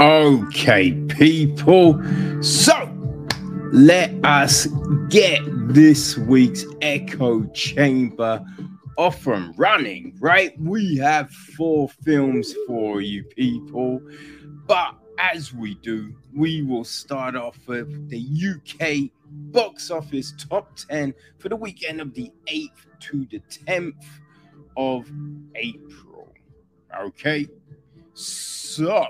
Okay, people. So let us get this week's echo chamber off and running, right? We have four films for you people, but as we do, we will start off with the UK box office top 10 for the weekend of the 8th to the 10th of April. Okay, so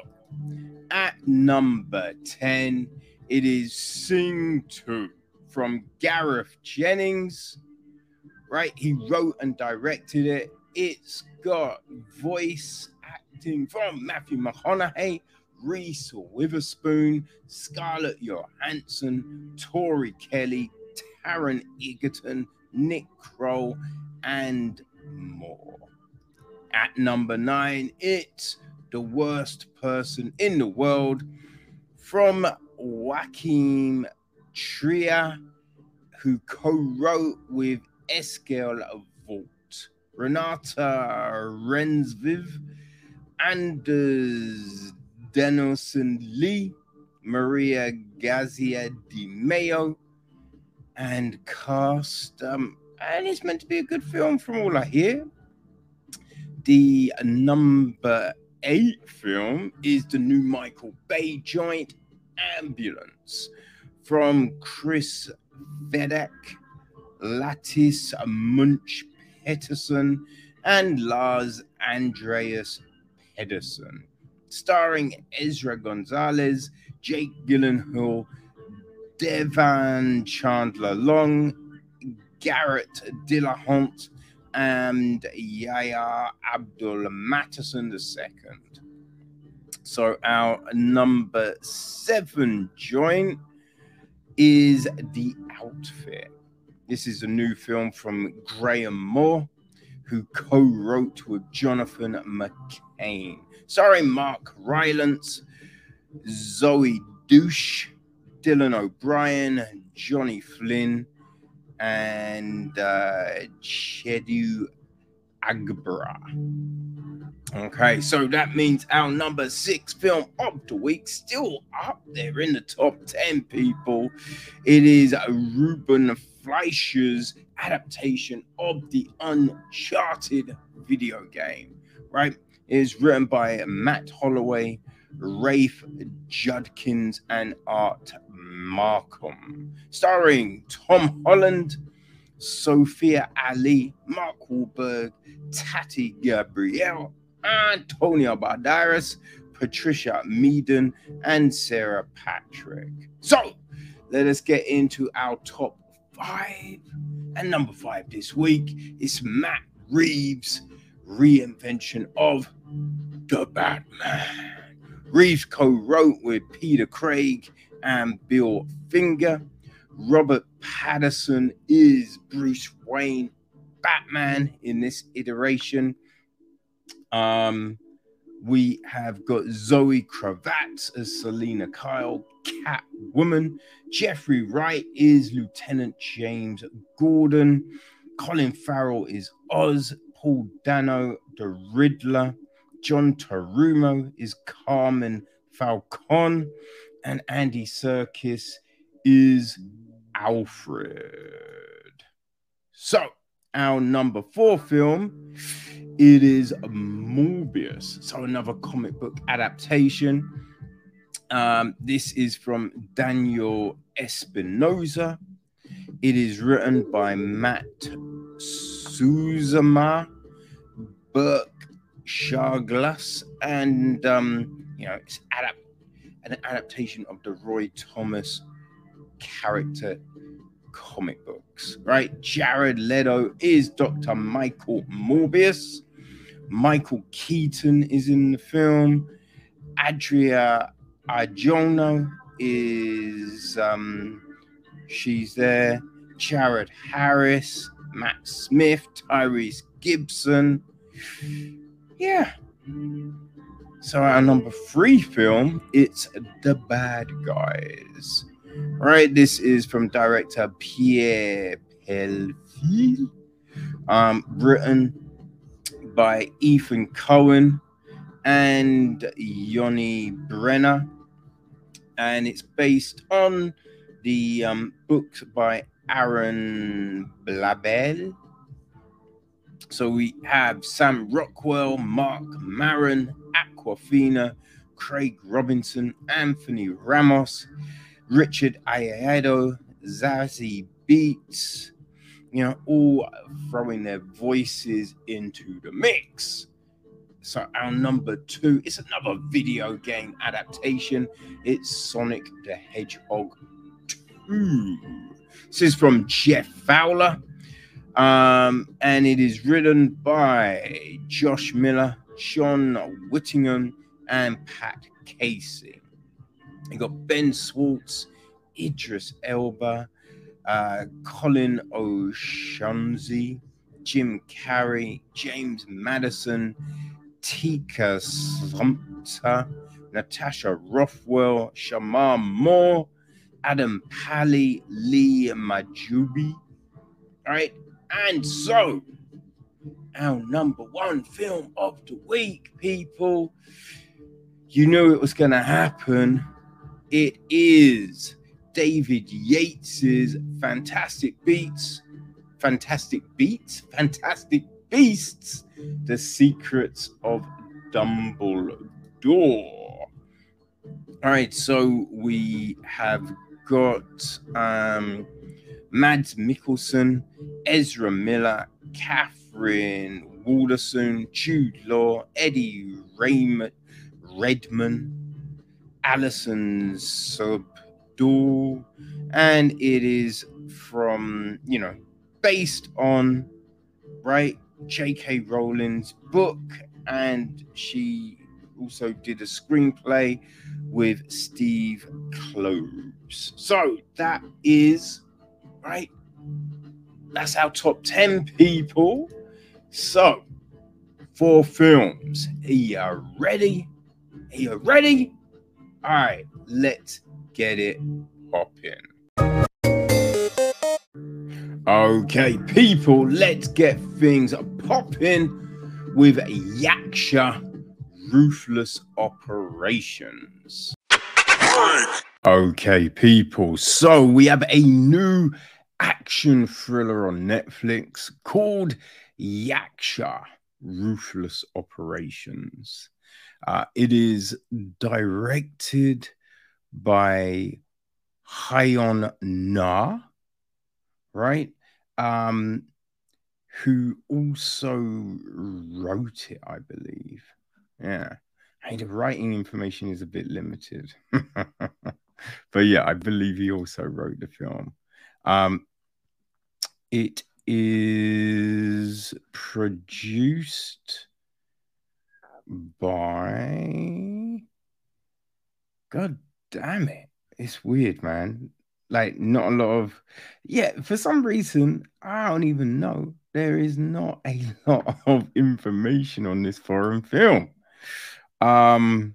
at number 10, it is Sing 2 from Gareth Jennings. Right? He wrote and directed it. It's got voice acting from Matthew McConaughey, Reese Witherspoon, Scarlett Johansson, Tori Kelly, Taron Egerton, Nick Kroll, and more. At number nine, it's the worst person in the world from Joachim Trier, who co-wrote with Eskil Vogt, Renata Rensviv, Anders Danielsen Lie, Maria Gazia Di Mayo, and cast. Um, and it's meant to be a good film from all I hear. The number eight film is the new Michael Bay joint Ambulance from Chris Fedak, Lattice Munch Petersen, and Lars Andreas Pedersen, starring Ezra Gonzalez, Jake Gyllenhaal, Devan Chandler Long, Garrett Dillahunt, and Yahya Abdul Mattison II. So our number seven joint is The Outfit. This is a new film from Graham Moore, who co-wrote with Johnathan McClain, Sorry, Mark Rylance, Zoe Deutch, Dylan O'Brien, Johnny Flynn, and uh, Chedu Agbara. Okay, so that means our number six film of the week still up there in the top 10 people. It is Ruben Fleischer's adaptation of the Uncharted video game, right? It is written by Matt Holloway, Rafe Judkins, and Art Marcum, starring Tom Holland, Sophia Ali, Mark Wahlberg, Tati Gabrielle, Antonio Banderas, Patricia Meeden, and Sarah Petrick. So let us get into our top five. And number five this week is Matt Reeves' reinvention of the Batman. Reeves co wrote with Peter Craig and Bill Finger. Robert Pattinson is Bruce Wayne Batman in this iteration. Um, we have got Zoe Kravitz as Selina Kyle, Catwoman. Jeffrey Wright is Lieutenant James Gordon. Colin Farrell is Oz. Paul Dano, the Riddler. John Turturro is Carmine Falcone, and Andy Serkis is Alfred. So, our number four film, it is Morbius. So, another comic book adaptation. Um, this is from Daniel Espinosa. It is written by Matt Sazama, Burk Sharpless, and um, you know, it's adapt an adaptation of the Roy Thomas character comic books, right? Jared Leto is Dr. Michael Morbius. Michael Keaton is in the film. Adria Arjona is um she's there. Jared Harris, Matt Smith, Tyrese Gibson. Yeah, so our number three film, it's The Bad Guys. Right, this is from director Pierre Perifel, um, written by Etan Cohen and Yoni Brenner. And it's based on the um, books by Aaron Blabey. So we have Sam Rockwell, Marc Maron, Awkwafina, Craig Robinson, Anthony Ramos, Richard Ayoade, Zazie Beetz, you know, all throwing their voices into the mix. So our number two is another video game adaptation. It's Sonic the Hedgehog 2. This is from Jeff Fowler. Um, and it is written by Josh Miller, Sean Whittington, and Pat Casey. You got Ben Schwartz, Idris Elba, uh, Colin O'Shaughnessey, Jim Carrey, James Marsden, Tika Sumpter, Natasha Rothwell, Shemar Moore, Adam Pally, Lee Majdoub. All right. And so, our number one film of the week, people. You knew it was going to happen. It is David Yates's Fantastic Beats, Fantastic Beats, Fantastic Beasts, The Secrets of Dumbledore. All right, so we have got um, Mads Mikkelsen, Ezra Miller, Katherine Waterston, Jude Law, Eddie Raymond, Redman, Alison Sudol, and it is from, you know, based on, right, J.K. Rowling's book, and she also did a screenplay with Steve Kloves. So that is right? That's our top 10 people. So, four films. Are you ready? Are you ready? All right, let's get it popping. Okay, people, let's get things popping with Yaksha Ruthless Operations. Okay, people. So we have a new action thriller on Netflix called Yaksha Ruthless Operations. Uh, it is directed by Hayon Na, right? Um, who also wrote it, I believe. Yeah. Hey, the writing information is a bit limited. but yeah, I believe he also wrote the film. Um, it is produced by. God damn it. It's weird, man. Like, not a lot of. Yeah, for some reason, I don't even know. There is not a lot of information on this foreign film. Um,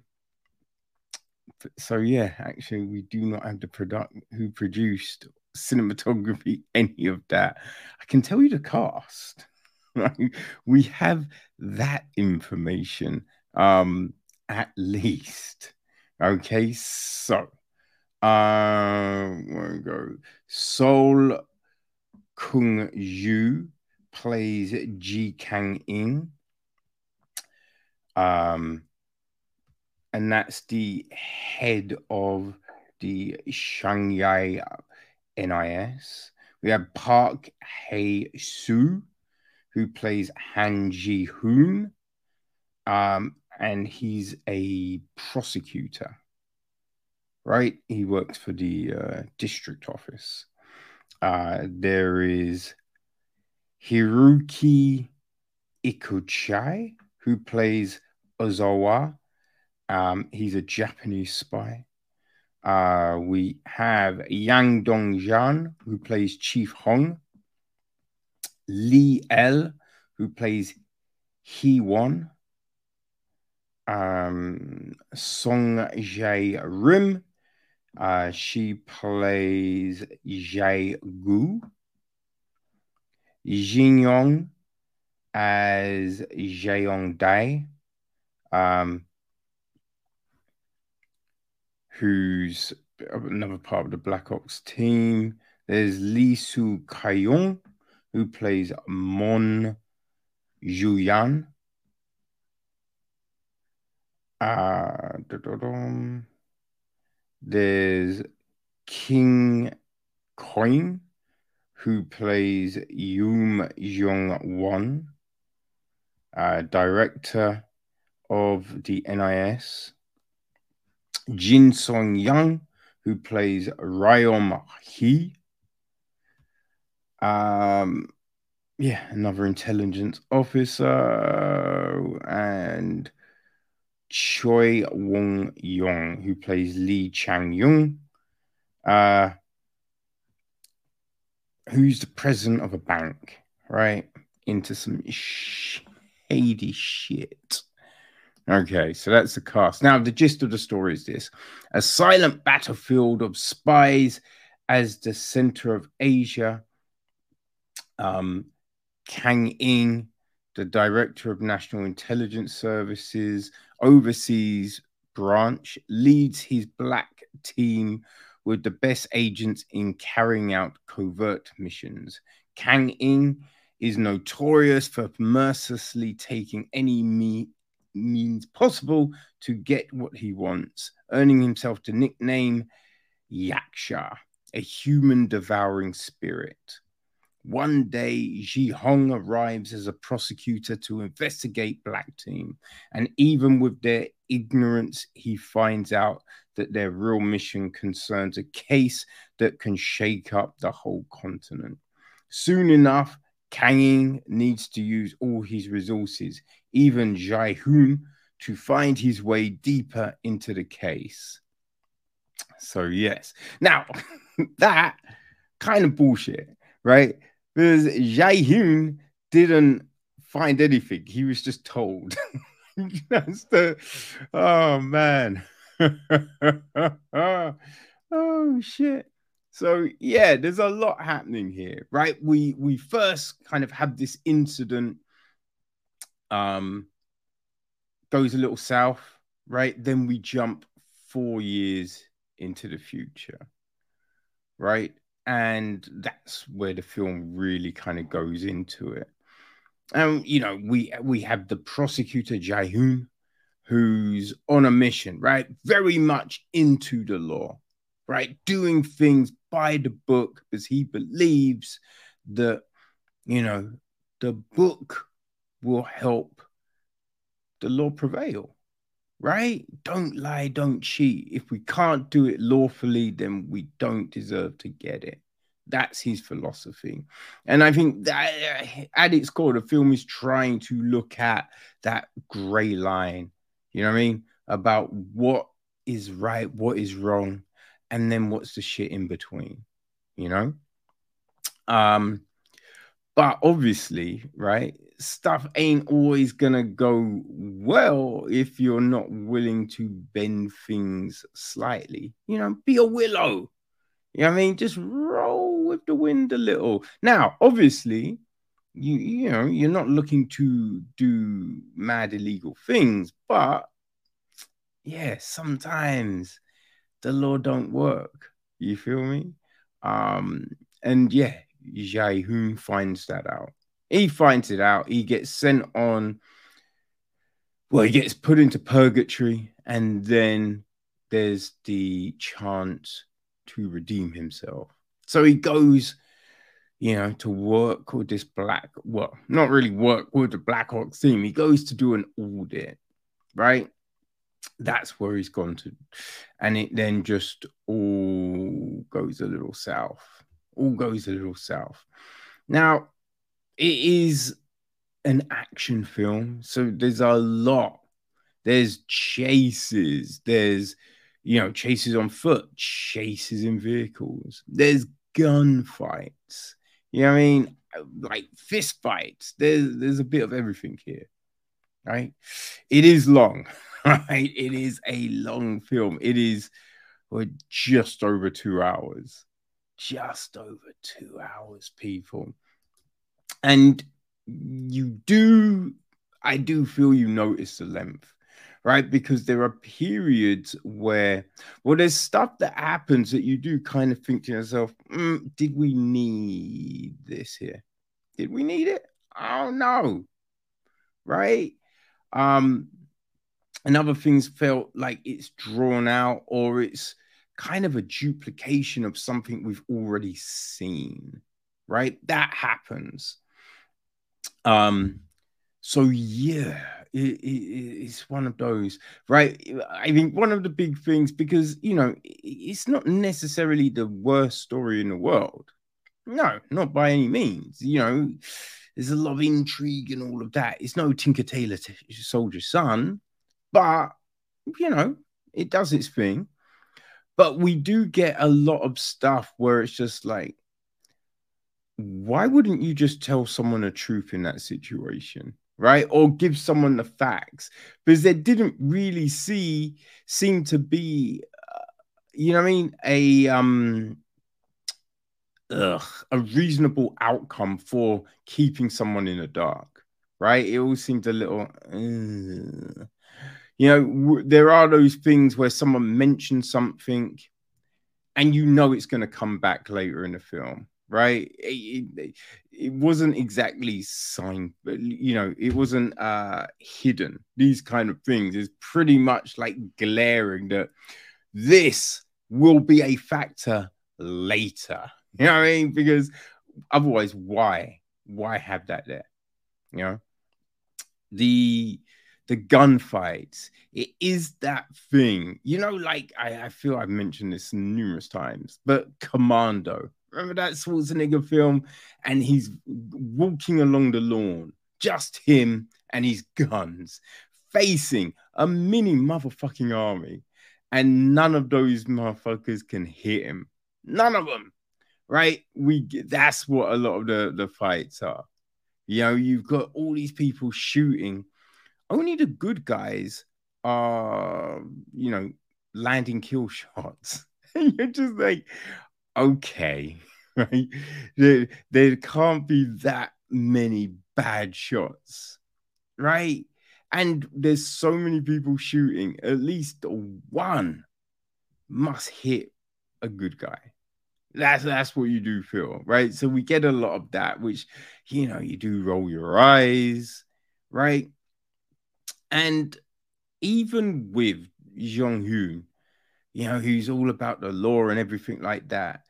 so yeah, actually, we do not have the product who produced cinematography, any of that. I can tell you the cast. Right? we have that information um, at least. Okay, so uh, we go. Sol Kung Yu plays Ji Kang In. Um, and that's the head of the Shanghai NIS. We have Park Hae Soo, who plays Han Ji Hoon, um, and he's a prosecutor. Right, he works for the uh, district office. Uh, there is Hiroki Ikuchai, who plays Ozawa, um, he's a Japanese spy. Uh, we have Yang Dong who plays Chief Hong. Li L, who plays He Won. Um, Song Jae Rim, uh, she plays Jae Gu. Jin Yong as Jaeyoung Dae um, who's another part of the Black Ops team. There's Lee Soo Kyung, who plays Mon Juyan. Uh, there's King Coin, who plays Yoon Jong Won, uh, director of the NIS. Jin Song Young, who plays Ryom Hee. Um, yeah, another intelligence officer, and Choi Wong Yong, who plays Lee Chang Yung, uh, who's the president of a bank, right? Into some shady shit. Okay, so that's the cast. Now, the gist of the story is this a silent battlefield of spies as the center of Asia. Um, Kang In, the director of National Intelligence Services, overseas branch, leads his black team with the best agents in carrying out covert missions. Kang In is notorious for mercilessly taking any me means possible to get what he wants, earning himself the nickname Yaksha, a human devouring spirit. One day, Ji Hong arrives as a prosecutor to investigate Black Team, and even with their ignorance, he finds out that their real mission concerns a case that can shake up the whole continent. Soon enough, Kang needs to use all his resources, even Jai Hoon, to find his way deeper into the case. So, yes. Now, that kind of bullshit, right? Because Jai Hoon didn't find anything. He was just told. That's the oh man. oh shit. So yeah, there's a lot happening here, right? We we first kind of have this incident um goes a little south, right? Then we jump four years into the future, right? and that's where the film really kind of goes into it. And you know, we we have the prosecutor Jae-hoon, who's on a mission, right? Very much into the law, right? Doing things by the book because he believes that you know the book will help the law prevail right? Don't lie, don't cheat. If we can't do it lawfully, then we don't deserve to get it. That's his philosophy. And I think that uh, at its core, the film is trying to look at that gray line, you know what I mean? About what is right, what is wrong, and then what's the shit in between, you know? Um, but obviously, right, stuff ain't always gonna go well if you're not willing to bend things slightly. You know, be a willow. You know I mean? Just roll with the wind a little. Now, obviously, you you know, you're not looking to do mad illegal things, but yeah, sometimes the law don't work. You feel me? Um, and yeah, Jae-hoon finds that out. He finds it out. He gets sent on. Well, he gets put into purgatory, and then there's the chance to redeem himself. So he goes, you know, to work with this black, well, not really work with the Black Ops team. He goes to do an audit, right? That's where he's gone to. And it then just all goes a little south. All goes a little south. Now, it is an action film, so there's a lot. There's chases, there's you know, chases on foot, chases in vehicles. There's gunfights. You know what I mean? Like fist fights. There's there's a bit of everything here. Right? It is long, right? It is a long film. It is well, just over two hours. Just over two hours, people. And you do, I do feel you notice the length, right? Because there are periods where, well, there's stuff that happens that you do kind of think to yourself, mm, did we need this here? Did we need it? Oh no, right? Um, and other things felt like it's drawn out or it's kind of a duplication of something we've already seen, right? That happens. Um, so yeah, it, it, it's one of those, right? I think one of the big things because you know it's not necessarily the worst story in the world. No, not by any means. You know, there's a lot of intrigue and all of that. It's no Tinker Tailor Soldier Son, but you know, it does its thing. But we do get a lot of stuff where it's just like, why wouldn't you just tell someone the truth in that situation? Right, or give someone the facts because there didn't really see seem to be, uh, you know, what I mean, a um, ugh, a reasonable outcome for keeping someone in the dark, right? It all seemed a little, you know, w- there are those things where someone mentions something and you know it's going to come back later in the film, right? It, it, it, wasn't exactly signed, but you know, it wasn't uh, hidden. These kind of things is pretty much like glaring that this will be a factor later. You know what I mean? Because otherwise, why? Why have that there? You know, the the gunfights. It is that thing, you know. Like I, I feel I've mentioned this numerous times, but Commando. Remember that Schwarzenegger film? And he's walking along the lawn, just him and his guns, facing a mini motherfucking army, and none of those motherfuckers can hit him. None of them, right? We that's what a lot of the the fights are. You know, you've got all these people shooting only the good guys are, you know, landing kill shots. and you're just like, okay, right? There, there can't be that many bad shots, right? And there's so many people shooting, at least one must hit a good guy. That's that's what you do feel, right? So we get a lot of that, which you know, you do roll your eyes, right? And even with Jong Hoon, you know, who's all about the law and everything like that,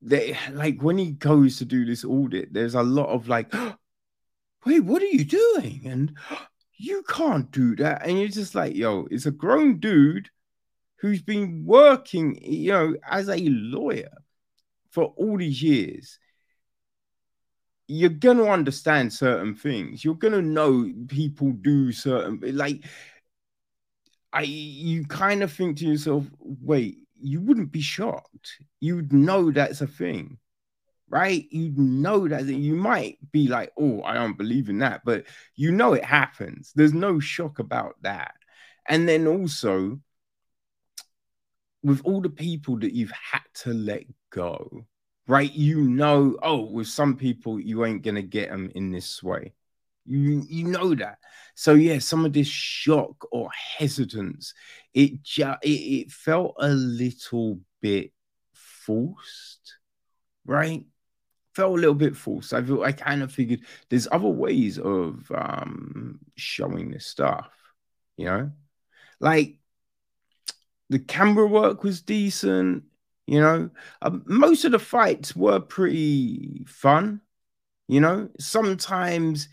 they like when he goes to do this audit, there's a lot of like, wait, what are you doing? And you can't do that. And you're just like, yo, it's a grown dude who's been working, you know, as a lawyer for all these years you're going to understand certain things. You're going to know people do certain like I you kind of think to yourself, wait, you wouldn't be shocked. You'd know that's a thing. Right? You'd know that you might be like, oh, I don't believe in that, but you know it happens. There's no shock about that. And then also, with all the people that you've had to let go, right? You know, oh, with some people, you ain't gonna get them in this way. You you know that. So yeah, some of this shock or hesitance, it just it, it felt a little bit forced, right? Felt a little bit forced. I feel I kind of figured there's other ways of um showing this stuff, you know, like the camera work was decent you know, um, most of the fights were pretty fun. You know, sometimes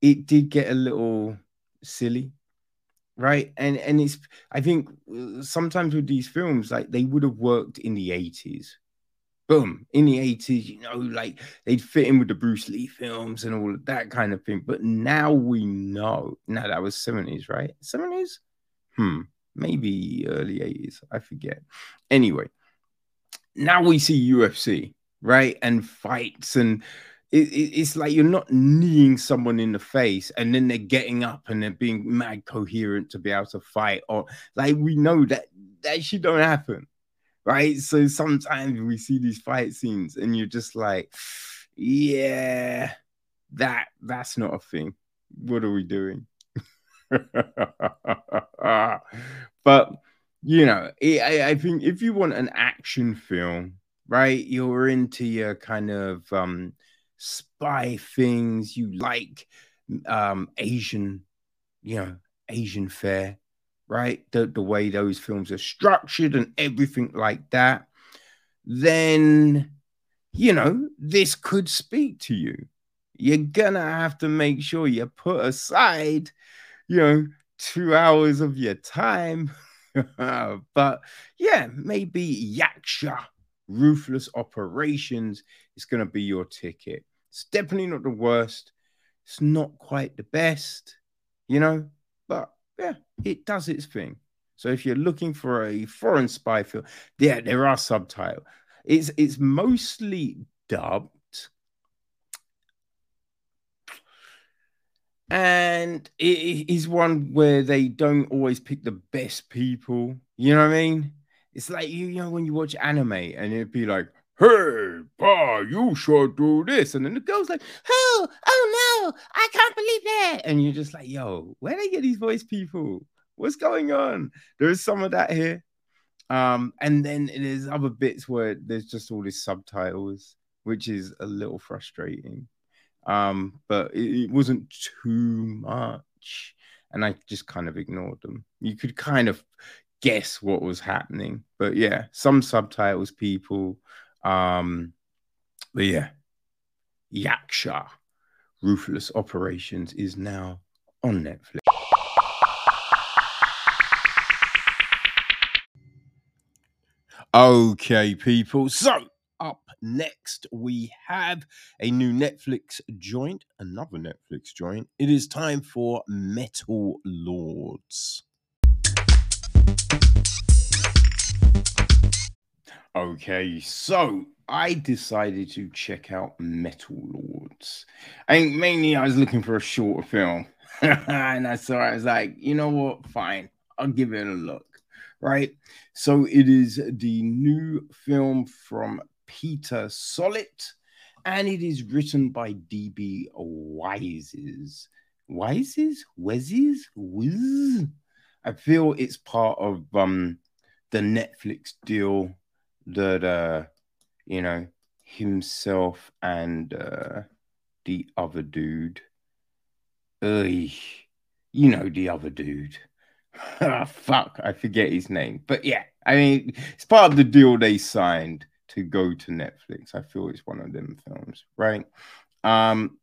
it did get a little silly, right? And and it's I think uh, sometimes with these films, like they would have worked in the eighties. Boom, in the eighties, you know, like they'd fit in with the Bruce Lee films and all of that kind of thing. But now we know. Now that was seventies, right? Seventies, hmm, maybe early eighties. I forget. Anyway now we see UFC, right? And fights and it, it, it's like you're not kneeing someone in the face and then they're getting up and they're being mad coherent to be able to fight or like we know that that shit don't happen right so sometimes we see these fight scenes and you're just like yeah that that's not a thing what are we doing but you know, I, I think if you want an action film, right, you're into your kind of um spy things, you like um Asian, you know, Asian fare, right? The the way those films are structured and everything like that, then you know, this could speak to you. You're gonna have to make sure you put aside, you know, two hours of your time. but yeah, maybe Yaksha, Ruthless Operations is gonna be your ticket. It's definitely not the worst. It's not quite the best, you know, but yeah, it does its thing. So if you're looking for a foreign spy film, yeah, there are subtitles. It's it's mostly dubbed. And it is one where they don't always pick the best people. You know what I mean? It's like you, you know when you watch anime and it'd be like, "Hey, pa, you should do this," and then the girl's like, "Oh, oh no, I can't believe that," and you're just like, "Yo, where they get these voice people? What's going on?" There is some of that here. Um, and then there's other bits where there's just all these subtitles, which is a little frustrating. Um, but it, it wasn't too much, and I just kind of ignored them. You could kind of guess what was happening, but yeah, some subtitles, people. Um, but yeah, Yaksha, Ruthless Operations is now on Netflix. Okay, people. So, up next, we have a new Netflix joint, another Netflix joint. It is time for Metal Lords. Okay, so I decided to check out Metal Lords. Think mainly I was looking for a shorter film. and I saw I was like, you know what? Fine. I'll give it a look right? So it is the new film from Peter Sollett, and it is written by DB Wises. Wises? Wezes? Wiz? I feel it's part of um the Netflix deal that uh you know himself and uh the other dude. Ugh, you know the other dude oh, fuck, I forget his name. But yeah, I mean, it's part of the deal they signed to go to Netflix. I feel it's one of them films, right? Um,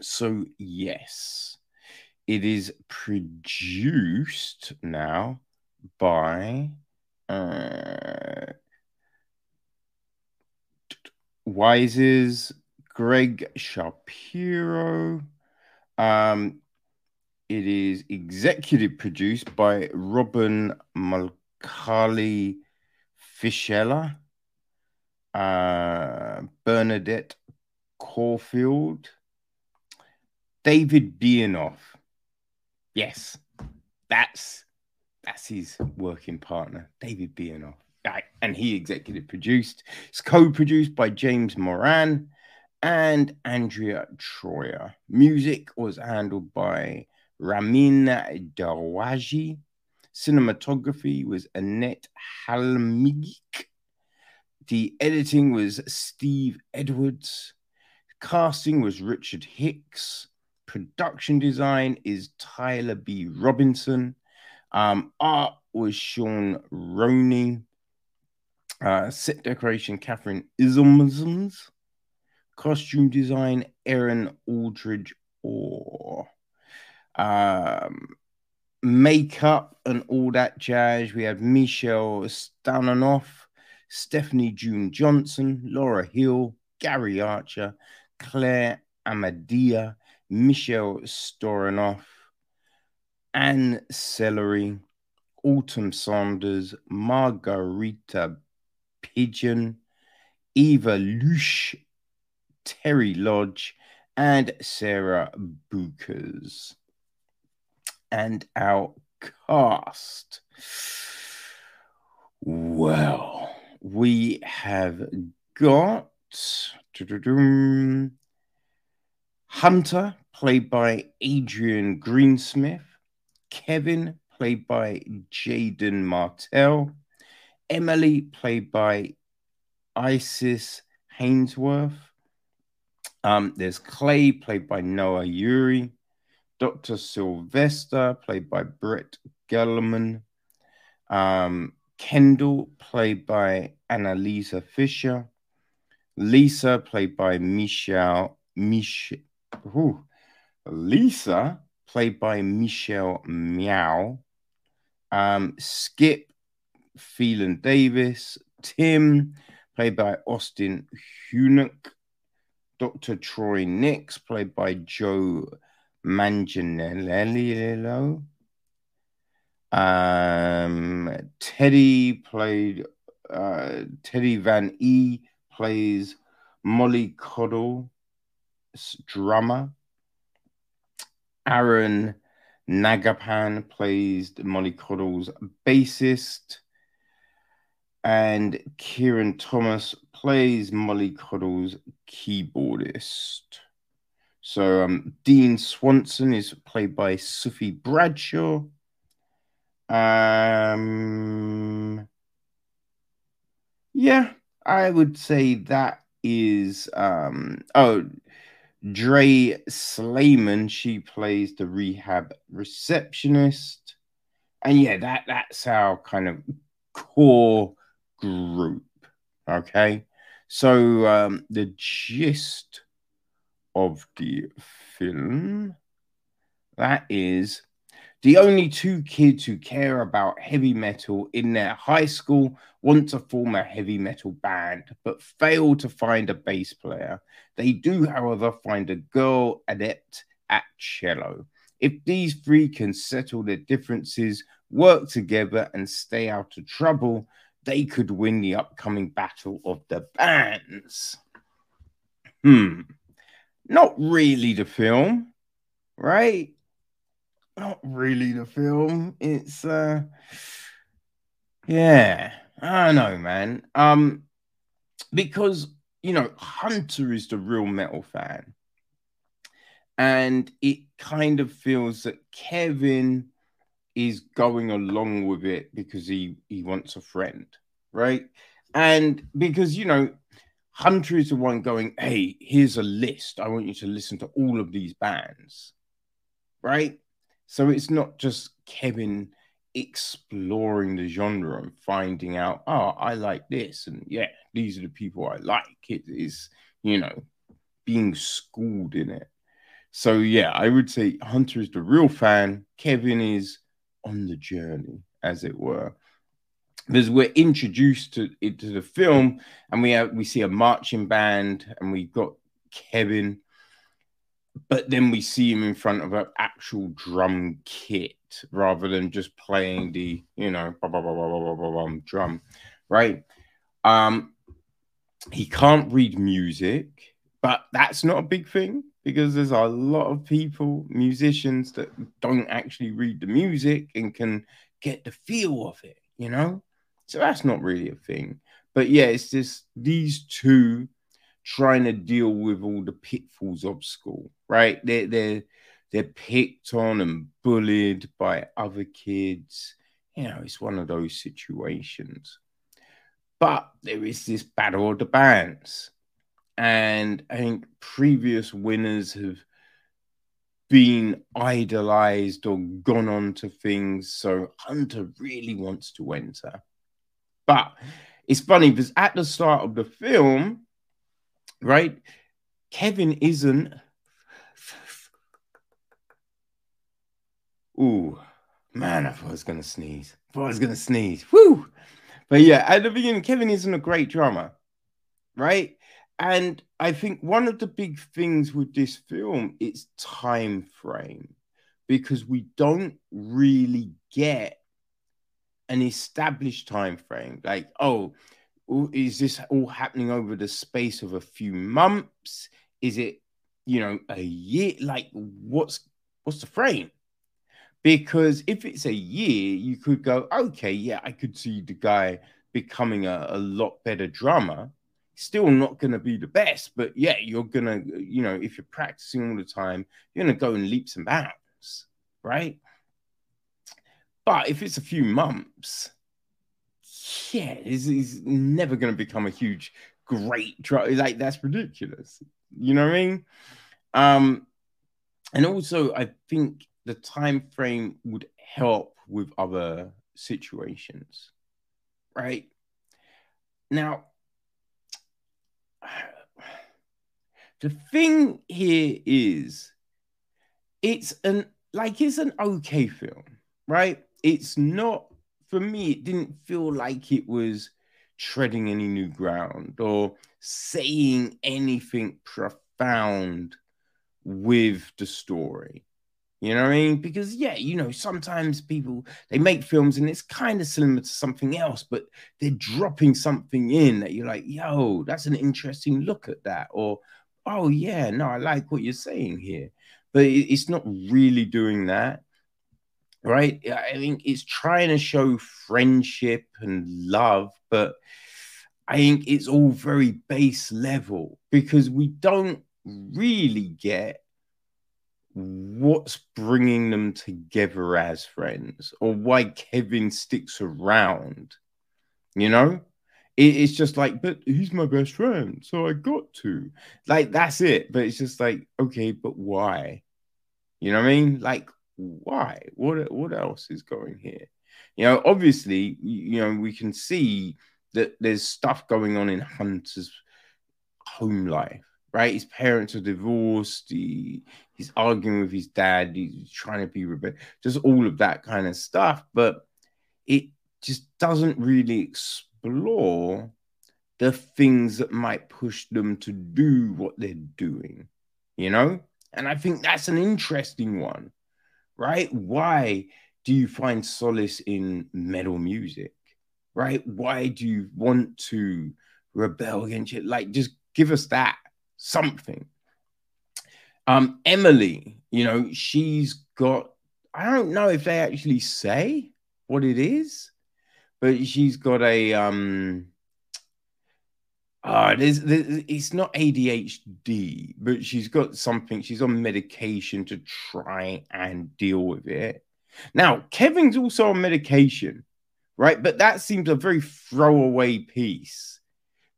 so yes, it is produced now by uh, Wise's Greg Shapiro. Um, it is executive produced by Robin Mulcahy Fischella, uh, Bernadette Caulfield, David Benioff. Yes, that's that's his working partner, David Benioff. And he executive produced. It's co-produced by James Moran and Andrea Troyer. Music was handled by Ramin Djawadi. Cinematography was Annette Halmig. The editing was Steve Edwards. Casting was Richard Hicks. Production design is Tyler B. Robinson. Um, art was Sean Roney. Uh, set decoration, Catherine Ismons. Costume design, Aaron Aldridge Orr um, makeup and all that jazz. We have Michelle Stanonoff, Stephanie June Johnson, Laura Hill, Gary Archer, Claire Amadea, Michelle Storanoff, Anne Celery, Autumn Saunders, Margarita Pigeon, Eva Lush, Terry Lodge, and Sarah Bookers and our cast. Well, we have got Hunter, played by Adrian Greensmith. Kevin, played by Jaeden Martell. Emily, played by Isis Hainsworth. Um, there's Clay, played by Noah Urrea. Dr. Sylvester, played by Brett Gelman. Um, Kendall, played by Annalisa Fisher. Lisa, played by Michelle. Mich- Ooh. Lisa, played by Michelle Mao. Um, Skip, Phelan Davis. Tim, played by Austin Hunick. Dr. Troy Nix, played by Joe Manganiello. Um, Teddy played, uh, Teddy Van E plays Molly Coddle, drummer. Aaron Nagapan plays Molly Coddle's bassist. And Kieran Thomas plays Molly Coddle's keyboardist. So um, Dean Swanson is played by Sophie Bradshaw. Um, yeah, I would say that is um oh Dre Slayman, she plays the rehab receptionist. And yeah, that that's our kind of core group. Okay. So um the gist of the film that is the only two kids who care about heavy metal in their high school want to form a heavy metal band, but fail to find a bass player. They do, however, find a girl adept at cello. If these three can settle their differences, work together, and stay out of trouble, they could win the upcoming battle of the bands. Hmm. Not really the film, right? Not really the film. It's uh yeah, I don't know, man. Um because you know, Hunter is the real metal fan. And it kind of feels that Kevin is going along with it because he he wants a friend, right? And because you know, Hunter is the one going, "Hey, here's a list. I want you to listen to all of these bands." Right? So it's not just Kevin exploring the genre and finding out, oh, I like this, and yeah, these are the people I like. It is, you know, being schooled in it. So yeah, I would say Hunter is the real fan. Kevin is on the journey, as it were. Because we're introduced to into the film, and we have we see a marching band, and we've got Kevin but then we see him in front of an actual drum kit rather than just playing the you know blah, blah, blah, drum right? Um he can't read music but that's not a big thing because there's a lot of people musicians that don't actually read the music and can get the feel of it you know? So that's not really a thing. But yeah it's just these two trying to deal with all the pitfalls of school, right? They're they're they're picked on and bullied by other kids. You know, it's one of those situations. But there is this battle of the bands. And I think previous winners have been idolized or gone on to things. So Hunter really wants to enter. But it's funny because at the start of the film, right? Kevin isn't. Ooh, man, I was gonna sneeze. I was gonna sneeze. Woo! But yeah, at the beginning, Kevin isn't a great drummer, right? And I think one of the big things with this film is time frame, because we don't really get an established time frame. Like, oh, is this all happening over the space of a few months? Is it, you know, a year? Like, what's what's the frame? Because if it's a year, you could go, okay, yeah, I could see the guy becoming a, a lot better drummer. Still not going to be the best, but yeah, you're going to, you know, if you're practicing all the time, you're going to go in leaps and bounds, right? But if it's a few months, yeah, he's, he's never going to become a huge, great drug. Like that's ridiculous. You know what I mean? Um, and also I think the time frame would help with other situations, right? Now, the thing here is, it's an like it's an okay film, right? It's not for me. It didn't feel like it was treading any new ground or saying anything profound with the story. You know what I mean? Because yeah, you know, sometimes people they make films and it's kind of similar to something else, but they're dropping something in that you're like, yo, that's an interesting look at that. Or, oh yeah, no, I like what you're saying here. But it's not really doing that. Right. I think it's trying to show friendship and love, but I think it's all very base level because we don't really get what's bringing them together as friends or why Kevin sticks around. You know, it's just like, but he's my best friend, so I got to. Like, that's it. But it's just like, okay, but why? You know what I mean? Like, why? What what else is going here? You know, obviously, you know, we can see that there's stuff going on in Hunter's home life right? His parents are divorced. He, he's arguing with his dad. He's trying to be rebellious. Just all of that kind of stuff. But it just doesn't really explore the things that might push them to do what they're doing, you know? And I think that's an interesting one, right? Why do you find solace in metal music, right? Why do you want to rebel against it? Like, just give us that something. Um, Emily, you know, she's got, I don't know if they actually say what it is, but she's got a, um, uh, there's, there's, it's not ADHD, but she's got something. She's on medication to try and deal with it. Now, Kevin's also on medication, right? But that seems a very throwaway piece.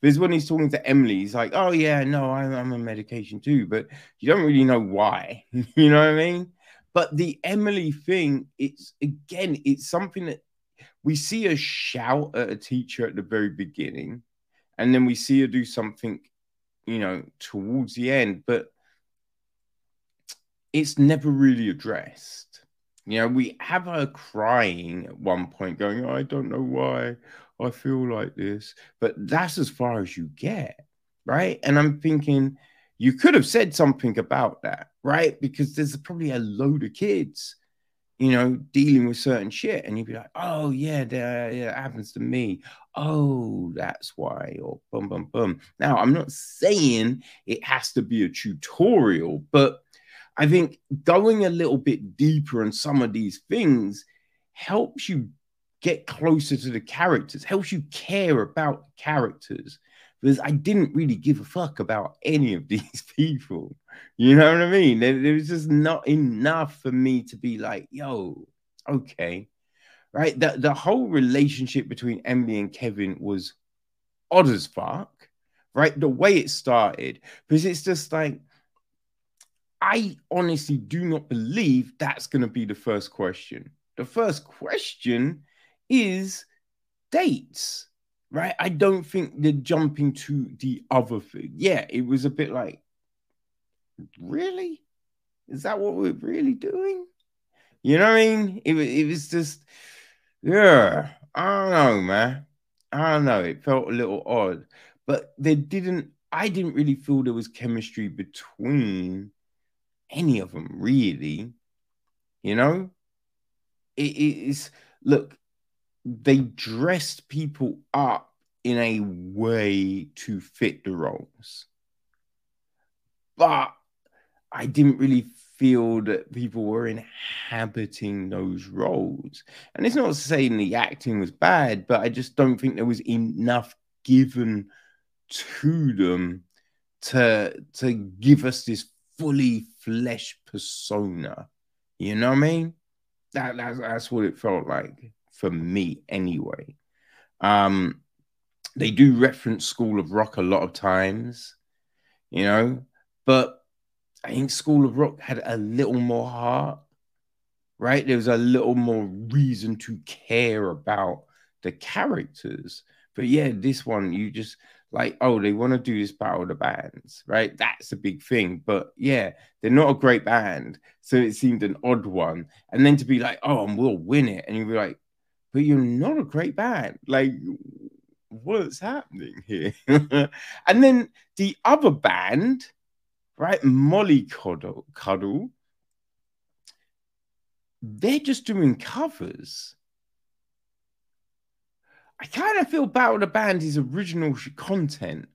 Because when he's talking to Emily, he's like, "Oh yeah, no, I'm, I'm on medication too," but you don't really know why. you know what I mean? But the Emily thing, it's again, it's something that we see a shout at a teacher at the very beginning, and then we see her do something, you know, towards the end, but it's never really addressed. You know, we have her crying at one point, going, I don't know why. I feel like this, but that's as far as you get, right? And I'm thinking you could have said something about that, right? Because there's probably a load of kids, you know, dealing with certain shit, and you'd be like, oh yeah, that, yeah, happens to me. Oh, that's why, or boom, boom, boom. Now, I'm not saying it has to be a tutorial, but I think going a little bit deeper on some of these things helps you get closer to the characters, helps you care about characters. Because I didn't really give a fuck about any of these people. You know what I mean? There, there was just not enough for me to be like, yo, okay. Right. The, the whole relationship between Emily and Kevin was odd as fuck. Right. The way it started, because it's just like, I honestly do not believe that's going to be the first question. The first question is dates, right? I don't think they're jumping to the other thing. Yeah, it was a bit like, really? Is that what we're really doing? You know what I mean? It, it was just, yeah, I don't know, man. I don't know. It felt a little odd, but they didn't, I didn't really feel there was chemistry between any of them, really. You know, it is, look, they dressed people up in a way to fit the roles. But I didn't really feel that people were inhabiting those roles. And it's not saying the acting was bad, but I just don't think there was enough given to them to to give us this fully fleshed persona. You know what I mean? That, that's that's what it felt like for me anyway. Um, they do reference School of Rock a lot of times, you know, but I think School of Rock had a little more heart, right? There was a little more reason to care about the characters. But yeah, this one, you just like, oh, they want to do this battle of the bands, right? That's a big thing. But yeah, they're not a great band. So it seemed an odd one. And then to be like, oh, and we'll win it. And you'd be like, but you're not a great band. Like, what's happening here? and then the other band, right? Molly Cuddle, Cuddle, they're just doing covers. I kind of feel Battle of the Band is original content,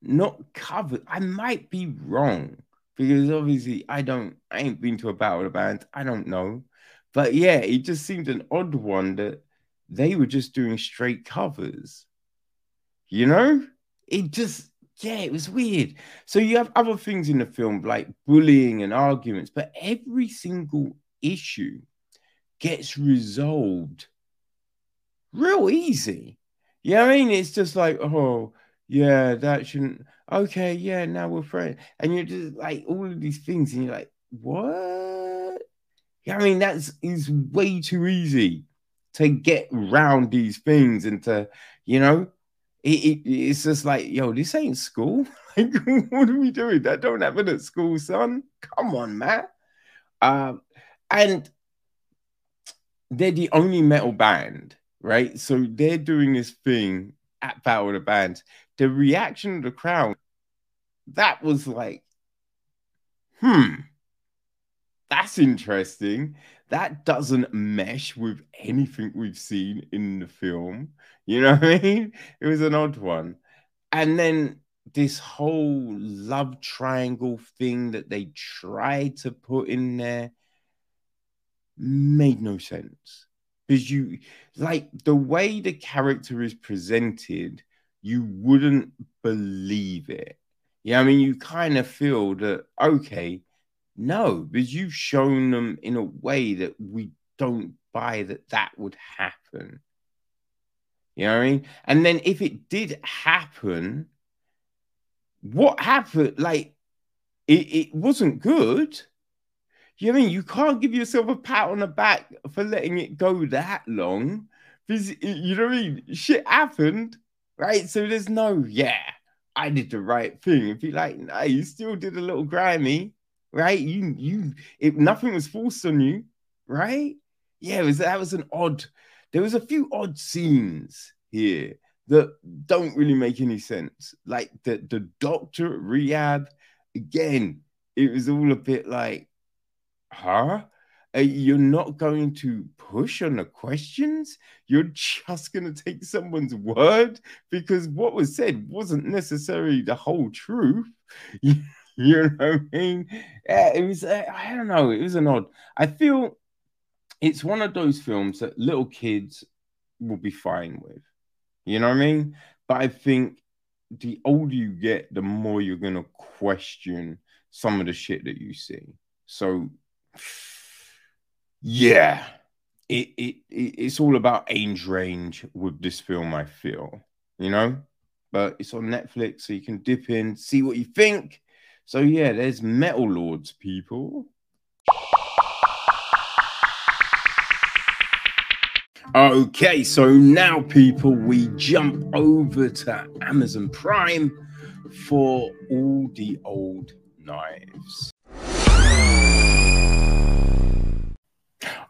not covered. I might be wrong because obviously I don't, I ain't been to a Battle of the Band. I don't know. But yeah, it just seemed an odd one that they were just doing straight covers. You know? It just, yeah, it was weird. So you have other things in the film like bullying and arguments, but every single issue gets resolved real easy. Yeah, I mean, it's just like, oh, yeah, that shouldn't. Okay, yeah, now we're friends, and you're just like all of these things, and you're like, what? Yeah, I mean, that's is way too easy to get around these things and to, you know, it, it, it's just like, yo, this ain't school. like, what are we doing? That don't happen at school, son. Come on, man. Um, and they're the only metal band right? So they're doing this thing at Battle of the Bands. The reaction of the crowd, that was like, hmm, that's interesting. That doesn't mesh with anything we've seen in the film. You know what I mean? It was an odd one. And then this whole love triangle thing that they tried to put in there made no sense because you like the way the character is presented, you wouldn't believe it. Yeah, I mean, you kind of feel that okay, no, because you've shown them in a way that we don't buy that that would happen. You know what I mean? And then if it did happen, what happened? Like, it, it wasn't good. You know I mean you can't give yourself a pat on the back for letting it go that long? Because you know what I mean? Shit happened, right? So there's no, yeah, I did the right thing. If you like, no, you still did a little grimy, right? You you if nothing was forced on you, right? Yeah, was that was an odd. There was a few odd scenes here that don't really make any sense. Like the the doctor rehab, again, it was all a bit like huh? Uh, you're not going to push on the questions. You're just going to take someone's word because what was said wasn't necessarily the whole truth. you know what I mean? Yeah, it was, uh, I don't know, it was an odd. I feel it's one of those films that little kids will be fine with. You know what I mean? But I think the older you get, the more you're to question some of the shit that you see. So yeah, it, it, it it's all about age range with this film. I feel, you know, but it's on Netflix, so you can dip in, see what you think. So yeah, there's Metal Lords, people. Okay, so now, people, we jump over to Amazon Prime for all the old knives.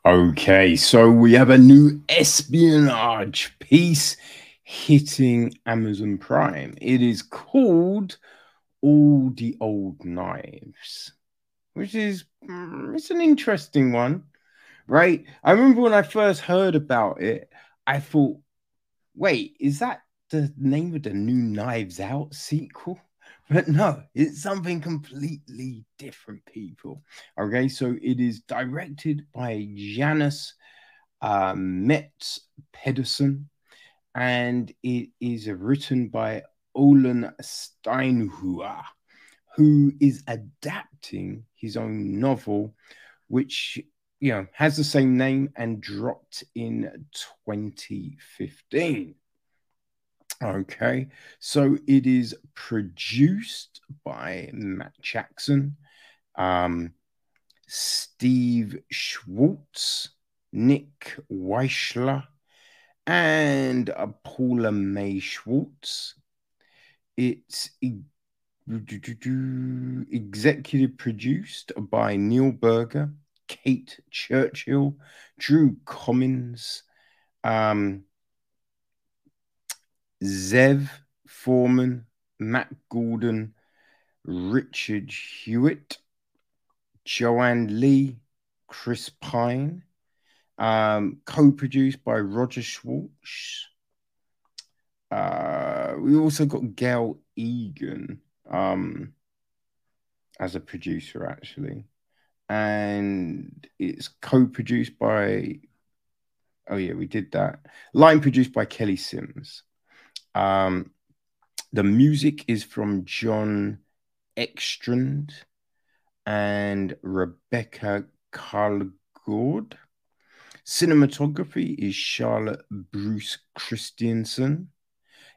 Okay, so we have a new espionage piece hitting Amazon Prime. It is called All the Old Knives, which is mm, it's an interesting one, right? I remember when I first heard about it, I thought, wait, is that the name of the new Knives Out sequel? But no, it's something completely different, people. Okay, so it is directed by Janus uh, Metz Pedersen, and it is written by Olen Steinhauer, who is adapting his own novel, which you know, has the same name and dropped in 2015. Okay, so it is produced by Matt Jackson, um, Steve Schwartz, Nick Wechsler, and Paula Mae Schwartz. It's executive produced by Neil Berger, Kate Churchill, Drew Commins, um, Zev Foreman, Matt Gordon, Richard Hewitt, Joanne Lee, Chris Pine, um, co-produced by Roger Schwartz. Uh, we also got Gail Egan um, as a producer, actually, and it's co-produced by. Oh yeah, we did that. Line produced by Kelly Sims. Um, the music is from Jon Ekstrand and Rebekka Karijord. Cinematography is Charlotte Bruus Christensen.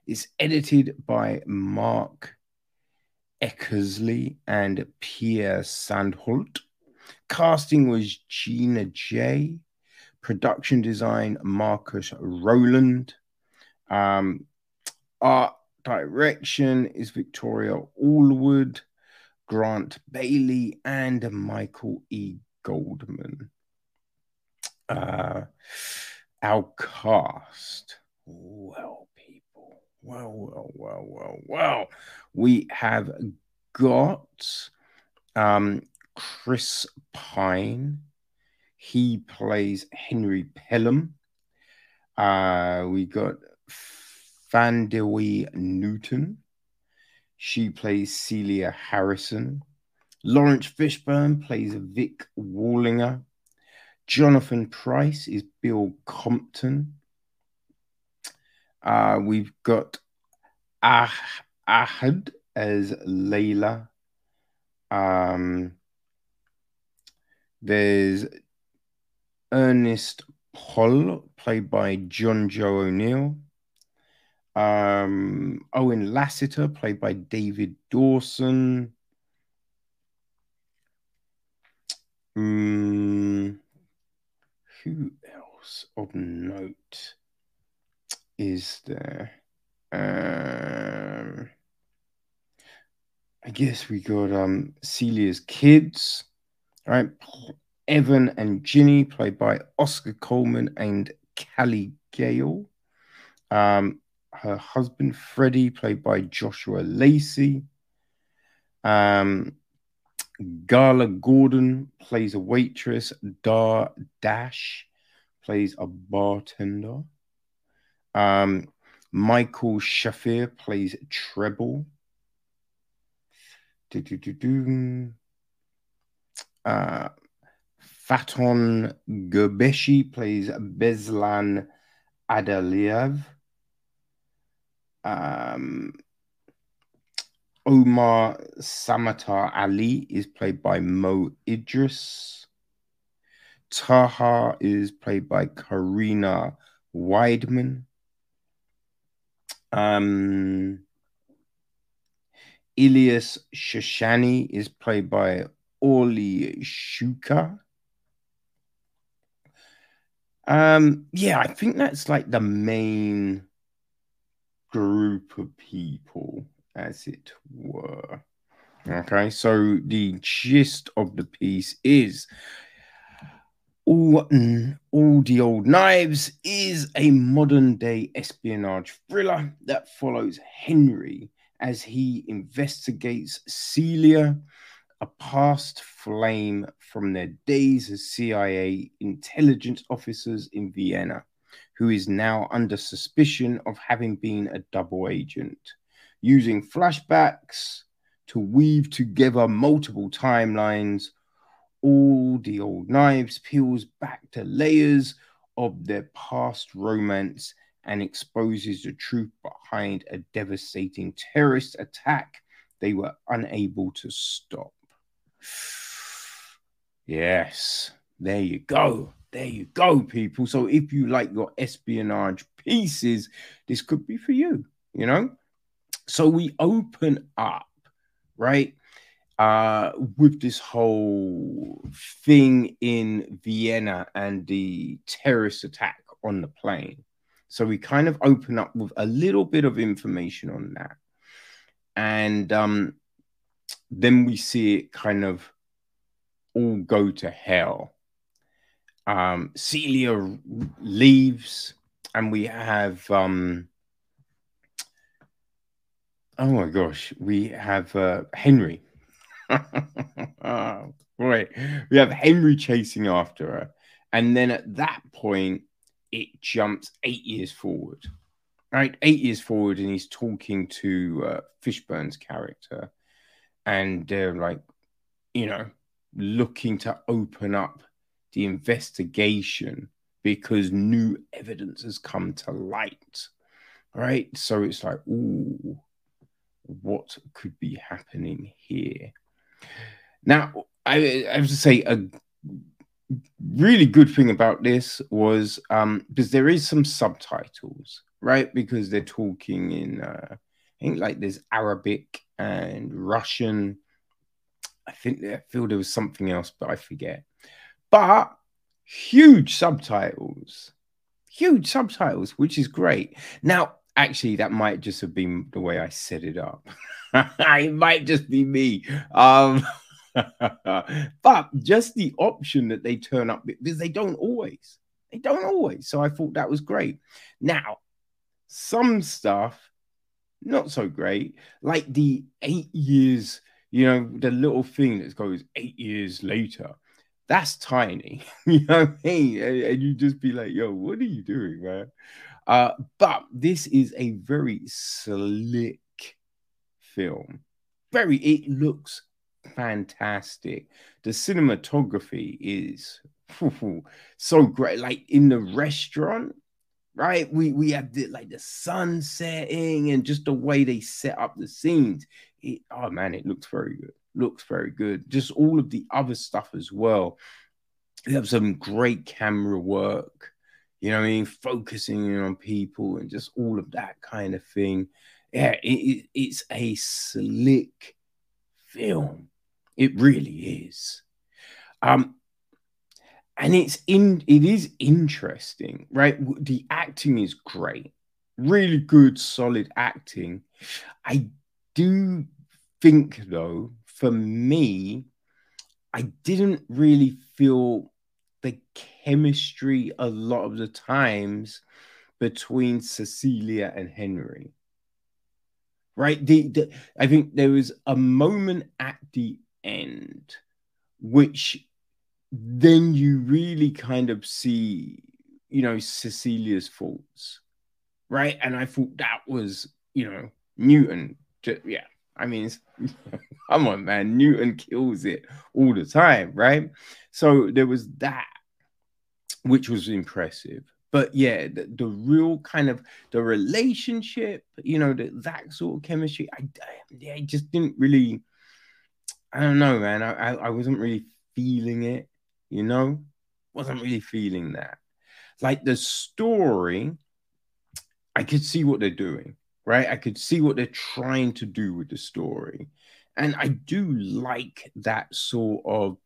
It's edited by Mark Eckersley and Pierre Sandholt. Casting was Gina Jay Production design Marcus Rowland. Um, art direction is Victoria Allwood, Grant Bailey, and Michael E. Goldman. Uh, our cast. Well, Well, well, well, well, well. We have got um, Chris Pine. He plays Henry Pelham. Uh, we got Thandiwe Newton. She plays Celia Harrison. Laurence Fishburne plays Vic Wallinger. Jonathan Pryce is Bill Compton. Uh, we've got ah- Ahad as Layla. Um, there's Ernest Poll, played by Jonjo O'Neill. Um, Owen Lassiter, played by David Dawson. Um, who else of note is there? Um, I guess we got um Celia's kids, right? Evan and Ginny, played by Oscar Coleman and Callie Gale. Um, her husband Freddie, played by Joshua Lacey. Um, Gala Gordon plays a waitress. Dar Dash plays a bartender. Um, Michael Shafir plays treble. Uh, Faton Gerbeshi plays Beslan Adaliyev. Um, Omar Samatar Ali is played by Mo Idris. Taha is played by Karina Weidman. Um, Elias Shoshani is played by Orli Shuka. Um, yeah, I think that's like the main group of people, as it were. Okay, so the gist of the piece is all, mm, all the Old Knives is a modern day espionage thriller that follows Henry as he investigates Celia, a past flame from their days as CIA intelligence officers in Vienna who is now under suspicion of having been a double agent, using flashbacks to weave together multiple timelines. All the old knives peels back to layers of their past romance and exposes the truth behind a devastating terrorist attack they were unable to stop. Yes, There you go. There you go, people. So if you like your espionage pieces, this could be for you, you know? So we open up, right? Uh, with this whole thing in Vienna and the terrorist attack on the plane. So we kind of open up with a little bit of information on that. And um, then we see it kind of all go to hell. Um, Celia leaves, and we have um, oh my gosh, we have uh, Henry. boy, we have Henry chasing after her, and then at that point, it jumps eight years forward. Right, eight years forward, and he's talking to uh, Fishburne's character, and they're like, you know, looking to open up the investigation because new evidence has come to light. Right. So it's like, ooh, what could be happening here? Now, I, I have to say, a really good thing about this was um, because there is some subtitles, right? Because they're talking in, uh, I think, like there's Arabic and Russian I think I feel there was something else, but I forget. But huge subtitles, huge subtitles, which is great. Now, actually, that might just have been the way I set it up. it might just be me. Um, but just the option that they turn up because they don't always, they don't always. So I thought that was great. Now, some stuff not so great, like the eight years you know, the little thing that goes eight years later, that's tiny. you know what I mean? And, and, you just be like, yo, what are you doing, man? Uh, but this is a very slick film. Very, it looks fantastic. The cinematography is so great. Like in the restaurant, right? We we have the like the sun setting and just the way they set up the scenes it, oh man, it looks very good. Looks very good. Just all of the other stuff as well. They have some great camera work, you know I mean? Focusing on people and just all of that kind of thing. Yeah, it, it's a slick film. It really is. Um, and it's in it is interesting, right? The acting is great, really good, solid acting. I do think, though, for me, I didn't really feel the chemistry a lot of the times between Cecilia and Henry. Right? The, the, I think there was a moment at the end which then you really kind of see, you know, Cecilia's faults. Right? And I thought that was, you know, Newton just, yeah, I mean, come on, man. Newton kills it all the time, right? So there was that, which was impressive. But yeah, the, the real kind of the relationship, you know, the, that sort of chemistry, I, I, I just didn't really, I don't know, man. I, I, I wasn't really feeling it, you know, wasn't really feeling that. Like the story, I could see what they're doing right? I could see what they're trying to do with the story. And I do like that sort of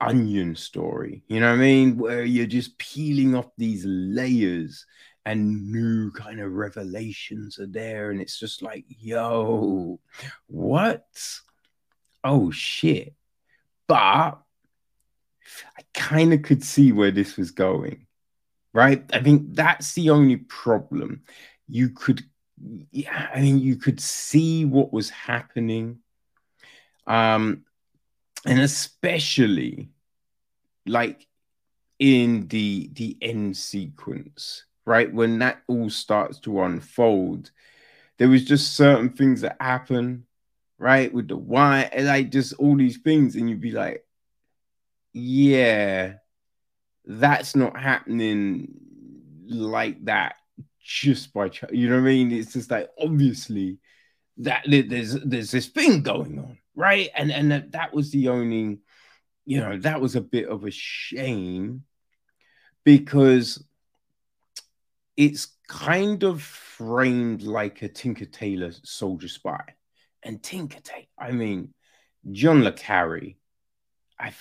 onion story, you know what I mean? Where you're just peeling off these layers and new kind of revelations are there. And it's just like, yo, what? Oh, shit. But I kind of could see where this was going, right? I think that's the only problem. You could yeah, I mean, you could see what was happening. Um, and especially like in the the end sequence, right? When that all starts to unfold, there was just certain things that happen, right? With the wine, and like just all these things, and you'd be like, yeah, that's not happening like that just by you know what I mean? It's just like obviously that there's there's this thing going on, right? And and that, that was the only you know, that was a bit of a shame because it's kind of framed like a Tinker Tailor Soldier Spy. And Tinker Tailor, I mean, John Le Carre. I,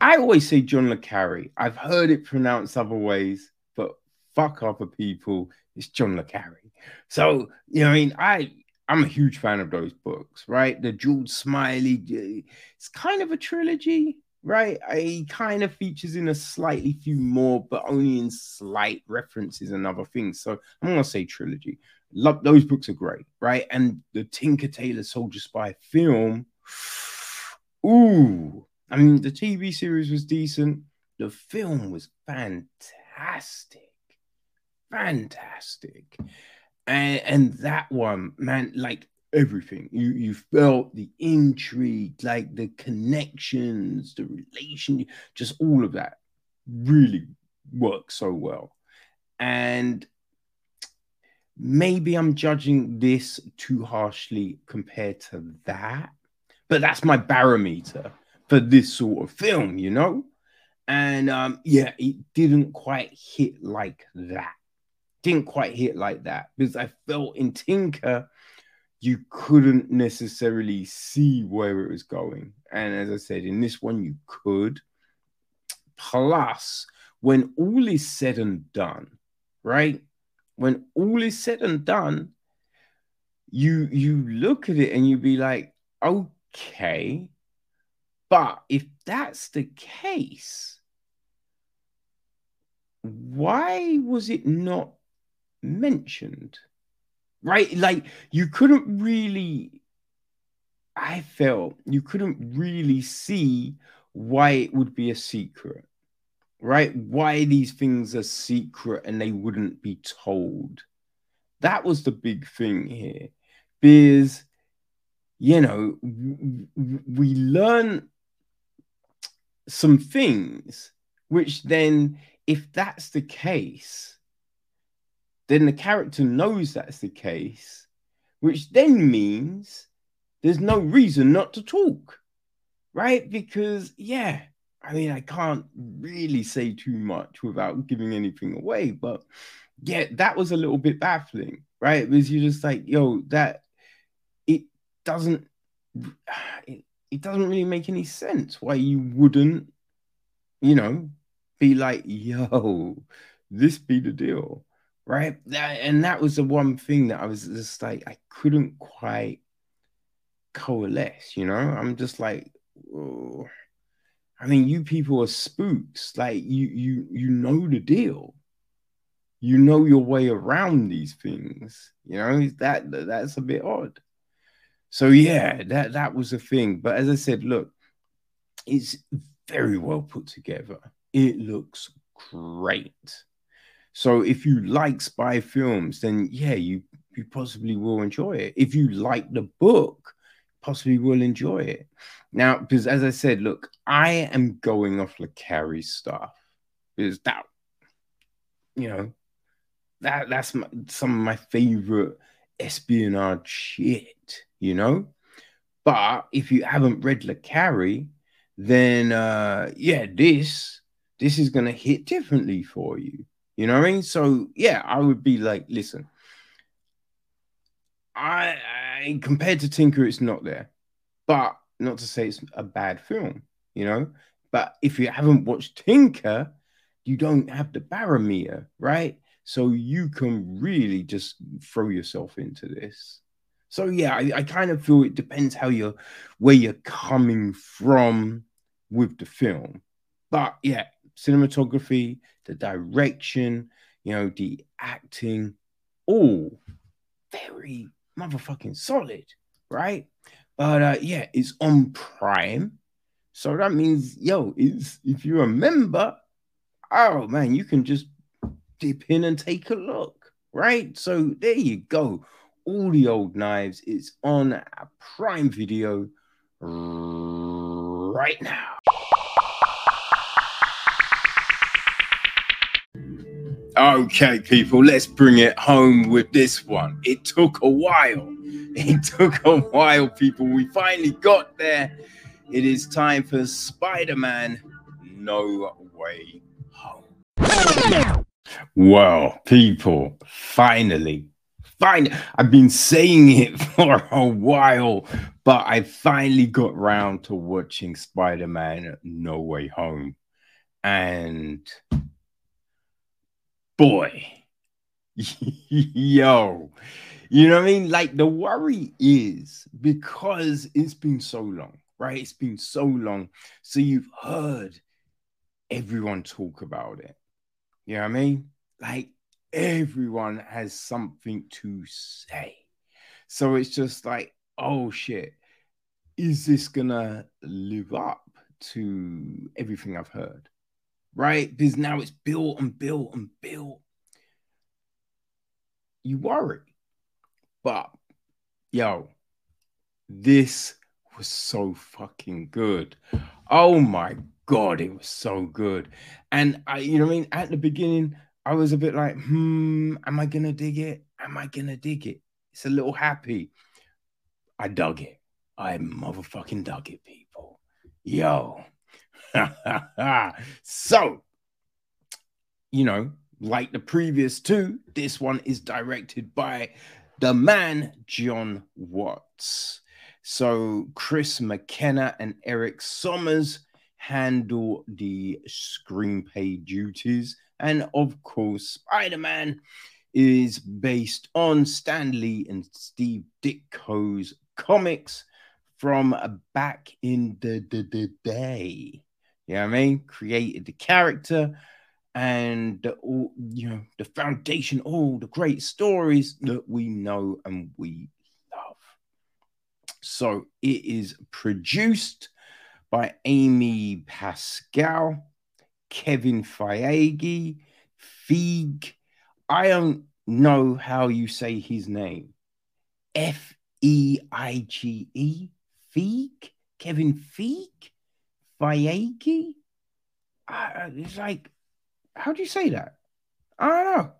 I always say John Le Carre. I've heard it pronounced other ways, but fuck other people. It's John Le Carre. So, you know, I mean, I I'm a huge fan of those books, right? The George Smiley, it's kind of a trilogy, right? He kind of features in a slightly few more, but only in slight references and other things. So I'm gonna say trilogy. Love those books are great, right? And the Tinker Tailor Soldier Spy film, ooh, I mean the TV series was decent. The film was fantastic, fantastic, and and that one, man, like everything. You you felt the intrigue, like the connections, the relation, just all of that really worked so well. And maybe I'm judging this too harshly compared to that, but that's my barometer for this sort of film, you know? And um, yeah, it didn't quite hit like that. Didn't quite hit like that because I felt in Tinker you couldn't necessarily see where it was going. And as I said, in this one, you could. Plus, when all is said and done, right? When all is said and done, you you look at it and you be like, okay, but if that's the case, why was it not mentioned? right? Like you couldn't really, I felt you couldn't really see why it would be a secret, right? Why these things are secret and they wouldn't be told. That was the big thing here, because you know we learn some things which then if that's the case then the character knows that's the case, which then means there's no reason not to talk, right? Because, yeah, I mean, I can't really say too much without giving anything away, but yeah, that was a little bit baffling, right? Because you're just like, yo, that it doesn't it, it doesn't really make any sense why you wouldn't, you know, be like, yo, this be the deal right? That, and that was the one thing that I was just like, I couldn't quite coalesce, you know? I'm just like, oh. I mean, you people are spooks. Like you, you, you know the deal. You know your way around these things. You know that that's a bit odd. So yeah, that that was a thing. But as I said, look, it's very well put together. It looks great. So if you like spy films, then yeah, you you possibly will enjoy it. If you like the book, possibly will enjoy it. Now, because as I said, look, I am going off Le Carre's stuff because that, you know, that that's my, some of my favorite espionage shit, you know. But if you haven't read Le Carre, then uh, yeah, this this is gonna hit differently for you. You know what I mean? So yeah, I would be like, listen, I, I compared to Tinker, it's not there, but not to say it's a bad film, you know. But if you haven't watched Tinker, you don't have the barometer, right? So you can really just throw yourself into this. So yeah, I, I kind of feel it depends how you're where you're coming from with the film. But yeah, cinematography, the direction, you know, the acting, all very motherfucking solid, right? But uh, yeah, it's on Prime. So that means, yo, it's if you're a member, oh man, you can just dip in and take a look, right? So there you go. All the old knives. It's on Prime Video right now. Okay, people, let's bring it home with this one. It took a while. It took a while, people. We finally got there. It is time for Spider Man No Way Home. Well, people, finally, fine. I've been saying it for a while, but I finally got round to watching Spider Man No Way Home. And boy, yo, you know what I mean? Like the worry is because it's been so long, right? It's been so long. So you've heard everyone talk about it. You know what I mean? Like everyone has something to say. So it's just like, oh shit, is this gonna live up to everything I've heard? Right? Because now it's built and built and built. You worry. But yo, this was so fucking good. Oh my god, it was so good. And I, you know what I mean? At the beginning, I was a bit like, hmm, am I gonna dig it? Am I gonna dig it? It's a little happy. I dug it. I motherfucking dug it, people. Yo. so, you know, like the previous two, this one is directed by the man, John Watts. So, Chris McKenna and Erik Sommers handle the screenplay duties and of course, Spider Man is based on Stan Lee and Steve Ditko's comics from back in the, the, the day. You know what I mean? Created the character and the, all, you know the foundation, all the great stories that we know and we love. So it is produced by Amy Pascal Kevin Feige, Feig. I don't know how you say his name. F E I G E. Feig? Kevin Feig? Uh, it's like, how do you say that? I don't know.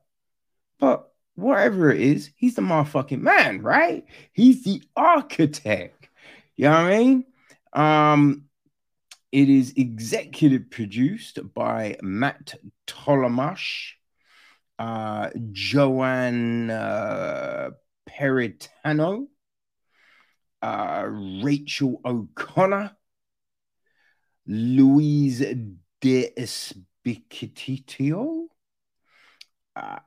But whatever it is, he's the motherfucking man, right? He's the architect. You know what I mean? Um, it is executive produced by Matt Tolmach, uh, Joanne uh, Perritano, uh, Rachel O'Connor, Louise De Espicitio, uh,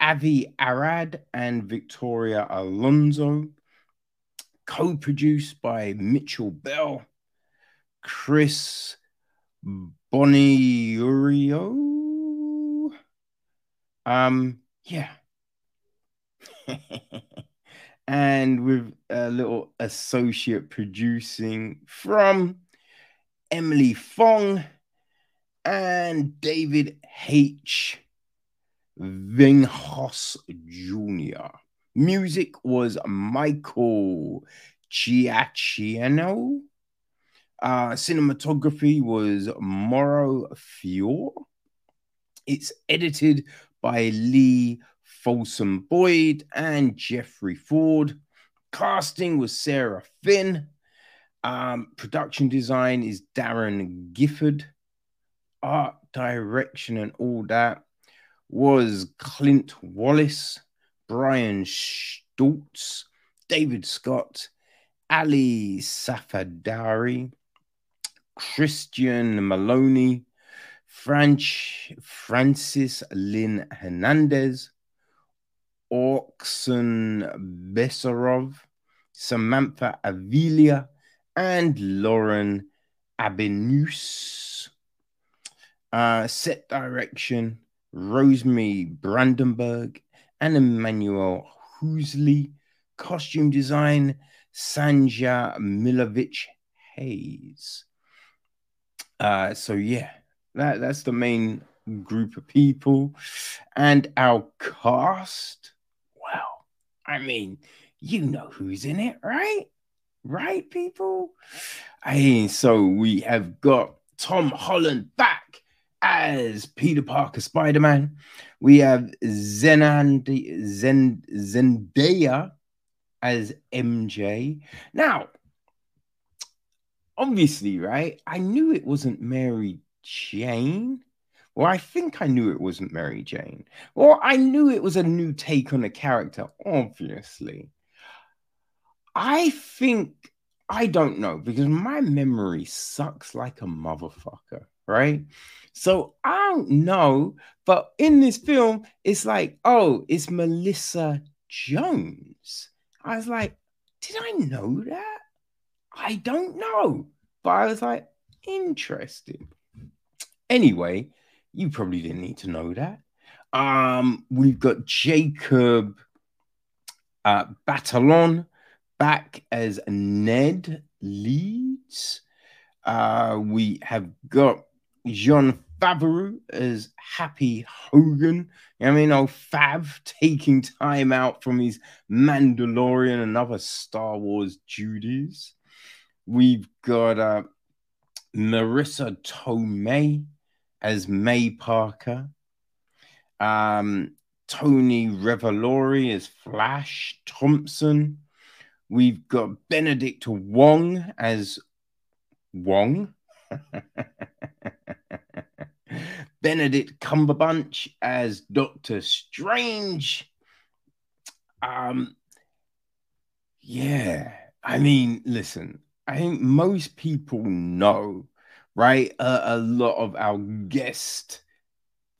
Avi Arad, and Victoria Alonso. Co produced by Mitchell Bell Chris Buongiorno. Um, yeah. and with a little associate producing from Emily Fong and David H. Venghaus Jr. Music was Michael Giacchino. Uh, cinematography was Mauro Fiore. It's edited by Leigh Folsom Boyd and Jeffrey Ford. Casting was Sarah Finn. Um, production design is Darren Gilford. Art direction and all that was Clint Wallace, Brian Stultz, David Scott, Ali Safadari, Christian Maloney, French Francis Lynn Hernandez, Oxen Besarov, Samantha Avilia, and Lauren Abenus. Uh, set direction, Rosemary Brandenburg and Emmanuel Housley. Costume design, Sanja Milkovic Hays. Uh, so yeah, that, that's the main group of people. And our cast, well, I mean, you know who's in it, right? Right, people? Hey, so we have got Tom Holland back as Peter Parker Spider Man. We have Zenandi, Zen, Zendaya as MJ. Now, obviously, right? I knew it wasn't Mary Jane. Well, I think I knew it wasn't Mary Jane. Well, I knew it was a new take on the character, obviously. I think I don't know because my memory sucks like a motherfucker, right? So I don't know, but in this film, it's like, oh, it's Melissa Jones. I was like, did I know that? I don't know. But I was like, interesting. Anyway, you probably didn't need to know that. Um, we've got Jacob uh, Batalon back as Ned Leeds. Uh, we have got Jon Favreau as Happy Hogan. I mean, old Fav taking time out from his Mandalorian and other Star Wars duties. We've got uh, Marisa Tomei as May Parker. Um, Tony Revolori as Flash Thompson. We've got Benedict Wong as Wong. Benedict Cumberbatch as Doctor Strange. Um, yeah, I mean, listen, I think most people know, right? Uh, a lot of our guest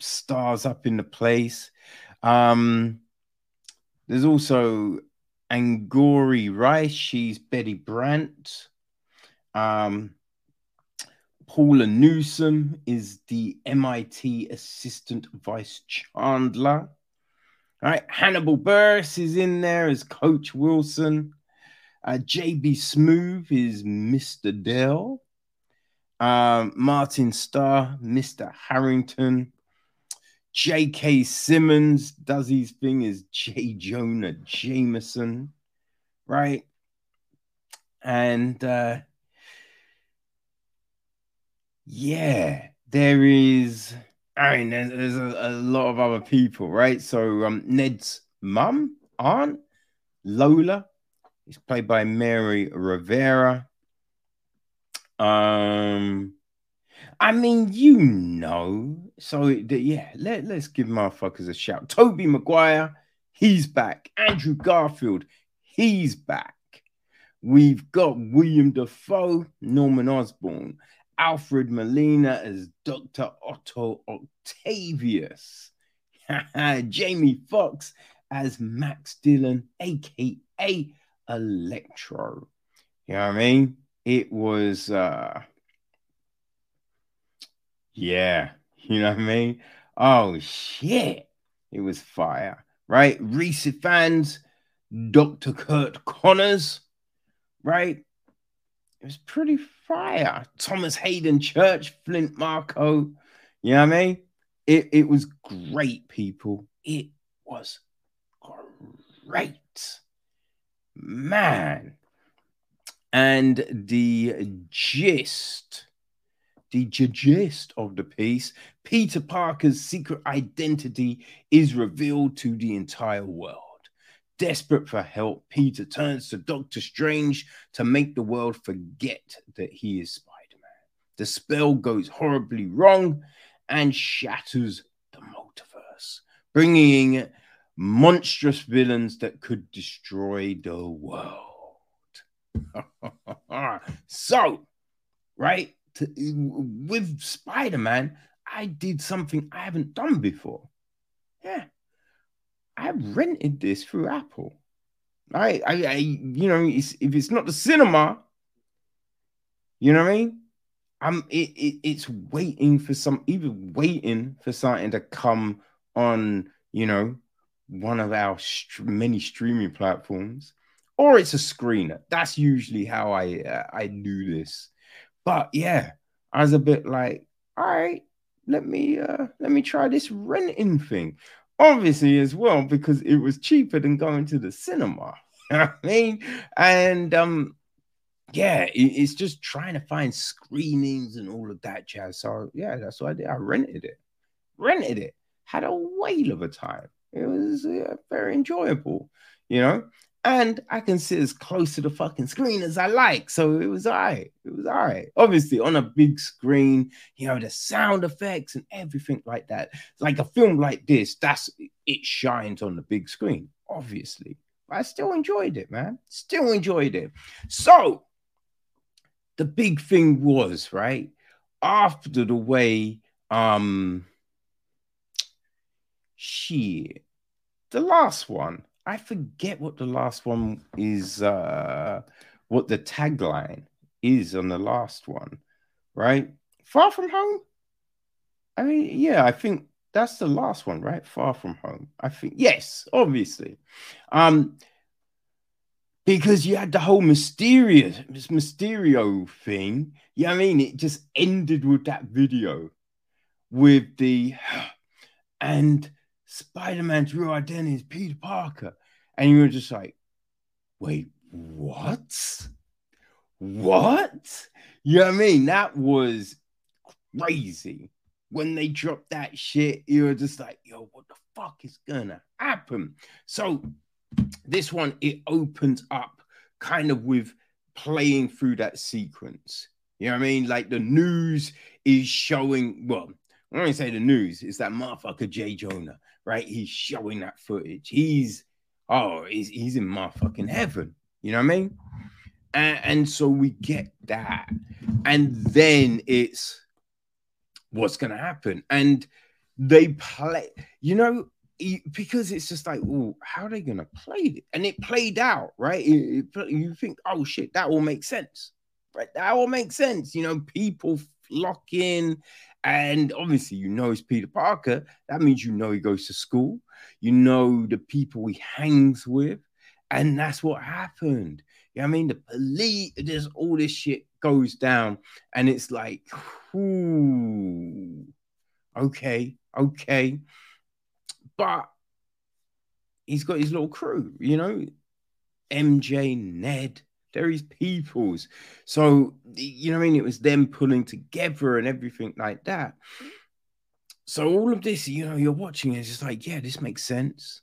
stars up in the place. Um, there's also Angourie Rice. She's Betty Brant. Um, Paula Newsome is the MIT Assistant Vice Chancellor. All right, Hannibal Buress is in there as Coach Wilson. Uh, JB Smoove is Mr. Dell. Um, Martin Starr, Mr. Harrington. J.K. Simmons does his thing as J. Jonah Jameson, right? And uh, yeah, there is. I mean, there's, there's a, a, lot of other people, right? So um, Ned's mum, aunt, Lola, is played by Mary Rivera. Um, I mean, you know. So yeah, let, let's give motherfuckers a shout. Tobey Maguire, he's back. Andrew Garfield, he's back. We've got Willem Dafoe, Norman Osborn. Alfred Molina as Dr. Otto Octavius. Jamie Foxx as Max Dillon, aka Electro. You know what I mean? It was uh yeah, you know what I mean? Oh shit. It was fire, right? Rhys Ifans, Dr. Curt Connors, right? It was pretty fire. Thomas Haden Church, Flint Marko. You know what I mean? It, it was great, people. It was great. Man. And the gist, the gist of the piece, Peter Parker's secret identity is revealed to the entire world. Desperate for help, Peter turns to Doctor Strange to make the world forget that he is Spider Man. The spell goes horribly wrong and shatters the multiverse, bringing monstrous villains that could destroy the world. so, right, to, with Spider Man, I did something I haven't done before. Yeah. I rented this through Apple. I, I, I you know, it's, if it's not the cinema, you know what I mean? I'm it, it, it's waiting for some even waiting for something to come on, you know, one of our many streaming platforms, or it's a screener. That's usually how I uh, I do this. But yeah, I was a bit like, all right, let me uh let me try this renting thing obviously as well because it was cheaper than going to the cinema. I mean, and um, yeah, it, it's just trying to find screenings and all of that jazz. So yeah, that's what I did. I rented it, rented it, had a whale of a time. It was uh, very enjoyable, you know. And I can sit as close to the fucking screen as I like. So it was all right. It was all right. Obviously, on a big screen, you know, the sound effects and everything like that. Like a film like this, that's it shines on the big screen, obviously. But I still enjoyed it, man. Still enjoyed it. So the big thing was, right? After the way, um, shit, the last one I forget what the last one is, uh, what the tagline is on the last one, right? Far from home. I mean, yeah, I think that's the last one, right? Far from home. I think yes, obviously. Um, because you had the whole mysterious this Mysterio thing. Yeah, I mean, it just ended with that video with the and Spider-Man's real identity is Peter Parker. And you were just like, wait, what? What? You know what I mean? That was crazy. When they dropped that shit, you were just like, yo, what the fuck is gonna happen? So this one, it opens up kind of with playing through that sequence. You know what I mean? Like the news is showing, well, when I say the news, it's that motherfucker J. Jonah right? He's showing that footage. He's oh, he's he's in motherfucking heaven. You know what I mean? And, and so we get that, and then it's what's gonna happen, and they play. You know, because it's just like, oh, how are they gonna play it? And it played out, right? It, it, you think, oh shit, that will make sense, right? That will make sense. You know, people flock in and obviously, you know it's Peter Parker. That means you know he goes to school. You know the people he hangs with. And that's what happened. You know I mean? The police, there's all this shit goes down. And it's like, ooh, okay, okay. But he's got his little crew, you know, MJ, Ned, they're peoples. So, you know I mean? It was them pulling together and everything like that. So, all of this, you know, you're watching it's just like, yeah, this makes sense.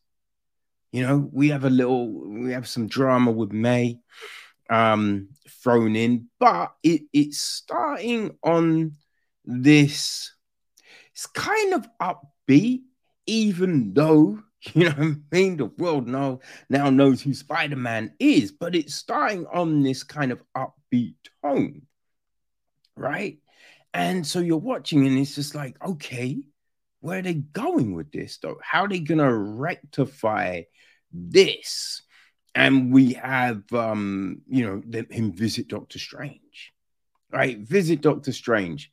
You know, we have a little, we have some drama with May um thrown in, but it, it's starting on this, it's kind of upbeat, even though You know what I mean? The world now now knows who Spider-Man is, but it's starting on this kind of upbeat tone, right? And so you're watching, and it's just like, okay, where are they going with this though? How are they gonna rectify this? And we have um, you know, him visit Doctor Strange, right? Visit Doctor Strange.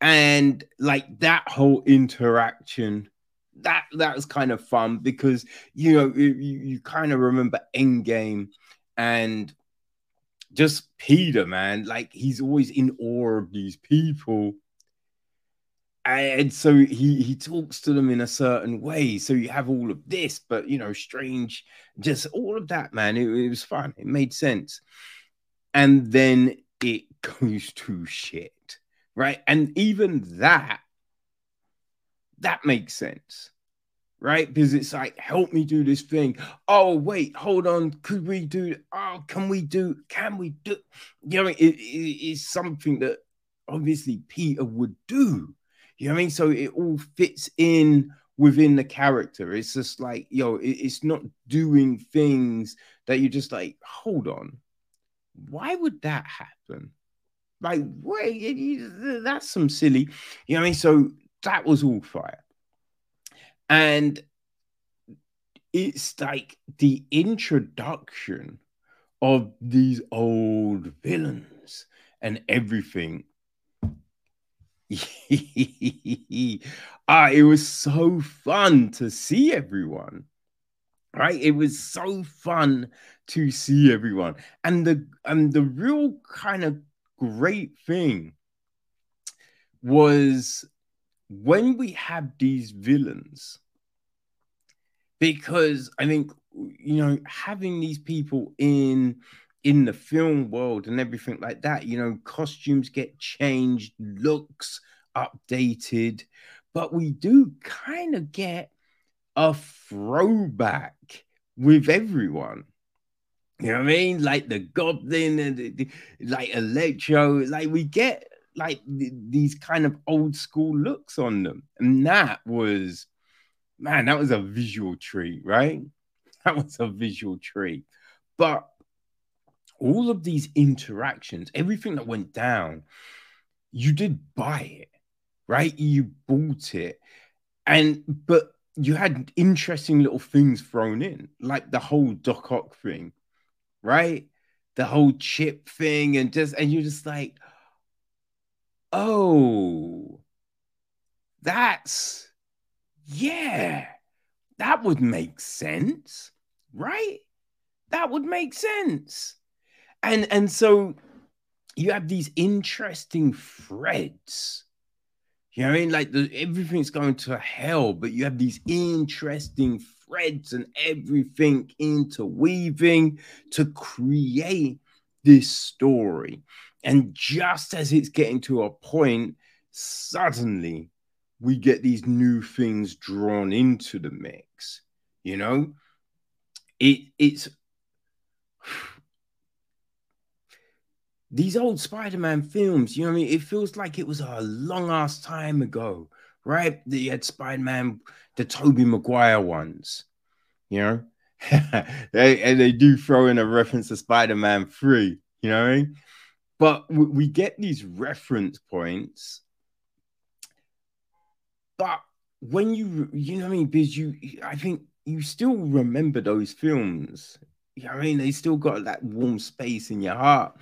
And like that whole interaction that that was kind of fun because you know you, you kind of remember Endgame and just Peter, man, like he's always in awe of these people. And so he he talks to them in a certain way. So you have all of this, but you know, strange, just all of that, man. It, it was fun. It made sense. And then it goes to shit, right? And even that that makes sense right? Because it's like help me do this thing. Oh wait hold on. Could we do oh can we do can we do you know it, it, it's something that obviously peter would do you know what i mean? So it all fits in within the character. It's just like yo it, it's not doing things that you're just like hold on. Why would that happen? Like wait that's some silly you know what i mean? So that was all fire. And it's like the introduction of these old villains and everything. ah, it was so fun to see everyone. Right? It was so fun to see everyone. And the and the real kind of great thing was when we have these villains, because I think you know having these people in in the film world and everything like that, you know, costumes get changed, looks updated, but we do kind of get a throwback with everyone, You know what I mean? Like the Goblin and the, the, like Electro. Like we get like th- these kind of old school looks on them, and that was, man, that was a visual treat, right? That was a visual treat. But all of these interactions, everything that went down, you did buy it, right? You bought it. And but you had interesting little things thrown in, like the whole Doc Ock thing, right? The whole chip thing, and just and you're just like, oh, that's yeah, that would make sense, right? That would make sense. And and so you have these interesting threads you know what I mean? Like the, everything's going to hell, but you have these interesting threads and everything interweaving to create this story. And just as it's getting to a point, suddenly we get these new things drawn into the mix. You know, it it's these old Spider-Man films, you know I mean? It feels like it was a long ass time ago, right? You had Spider-Man, the Tobey Maguire ones, you know? they, and they do throw in a reference to Spider-Man 3, you know what I mean? But we, get these reference points. But when you, you know what I mean? Because you, I think you still remember those films. You know what I mean? They still got that warm space in your heart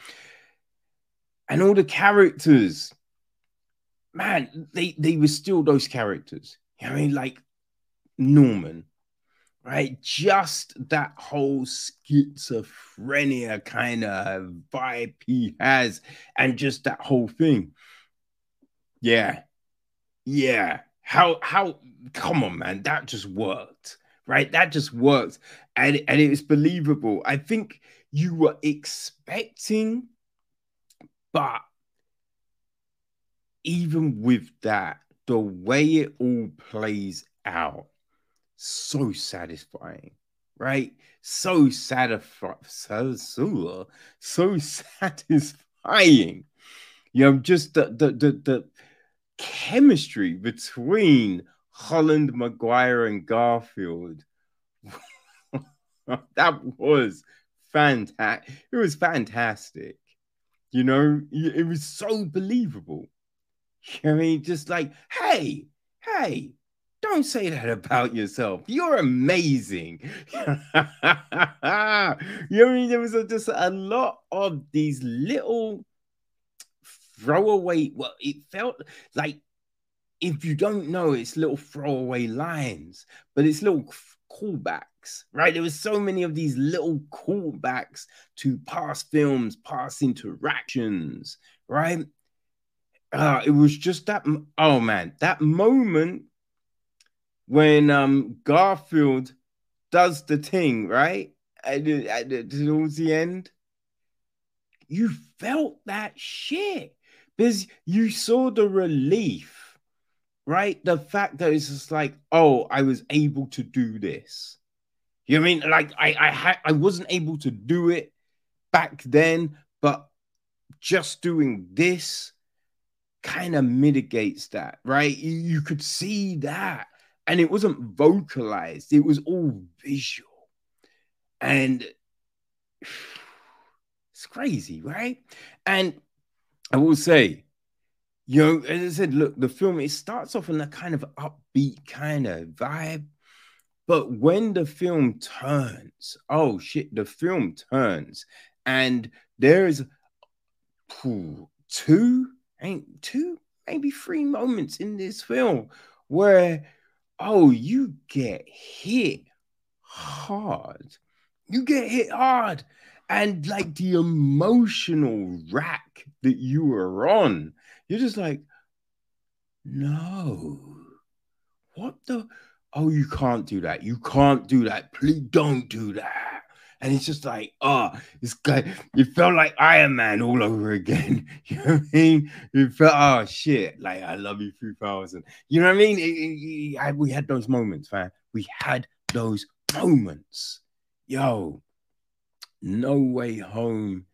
and all the characters, man, they they were still those characters. You know I mean, like Norman, right? Just that whole schizophrenia kind of vibe he has, and just that whole thing. Yeah, yeah. How how? Come on, man, that just worked, right? That just worked, and and it was believable. I think you were expecting but even with that, the way it all plays out, so satisfying, right? So satisfying, so, so, so satisfying. You know, just the, the the the chemistry between Holland, Maguire, and Garfield. that was fantastic. It was fantastic. You know, it was so believable. I mean, just like, hey, hey, don't say that about yourself. You're amazing. you know I mean? There was just a lot of these little throwaway. Well, it felt like if you don't know, it's little throwaway lines, but it's little callbacks, right? There was so many of these little callbacks to past films, past interactions, right? Uh, it was just that. Oh man, that moment when um Garfield does the thing, right? At the, at the, towards the end, you felt that shit because you saw the relief right? The fact that it's just like, oh, I was able to do this. You know I mean? Like I I had I wasn't able to do it back then, but just doing this kind of mitigates that, right? You, you could see that. And it wasn't vocalized, it was all visual. And it's crazy, right? And I will say, you know, as I said, look, the film it starts off in a kind of upbeat kind of vibe, but when the film turns, oh shit, the film turns, and there's two, ain't two, maybe three moments in this film where, oh, you get hit hard. You get hit hard. And like the emotional rack that you were on you're just like, no. What the? Oh, you can't do that. You can't do that. Please don't do that. And it's just like, oh, this guy, it felt like Iron Man all over again. You know what I mean? It felt, oh shit, like I love you 3000. You know what I mean? It, it, it, we had those moments, man. We had those moments. Yo, No Way Home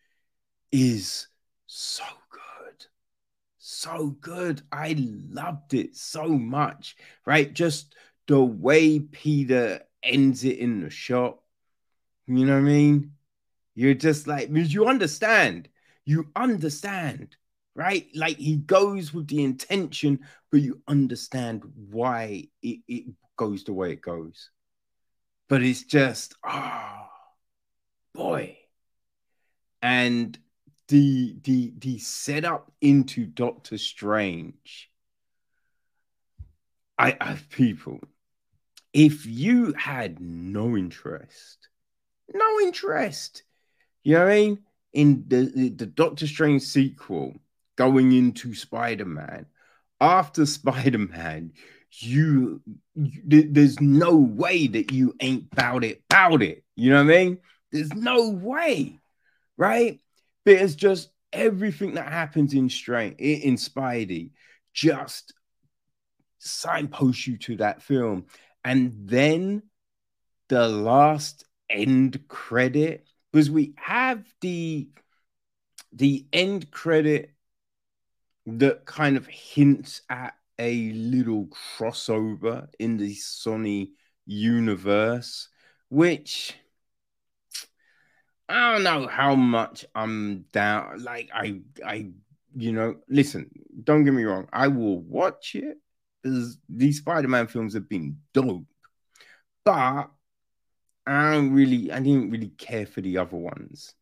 is so good. So good. I loved it so much, right? Just the way Peter ends it in the shot. You know what I mean? You're just like, you understand. You understand, right? Like he goes with the intention, but you understand why it, it goes the way it goes. But it's just, ah, oh, boy. And the the the setup into Doctor Strange. I have people. If you had no interest, no interest, you know what I mean, in the, the, Doctor Strange sequel going into Spider Man, after Spider Man, you, you, there's no way that you ain't bout it, bout it. You know what I mean? There's no way, right? But it's just everything that happens in Strange in Spidey just signpost you to that film. And then the last end credit, because we have the the end credit that kind of hints at a little crossover in the Sony universe, which I don't know how much I'm down. Like I, I, you know, listen. Don't get me wrong. I will watch it because these Spider-Man films have been dope, but I don't really, I didn't really care for the other ones.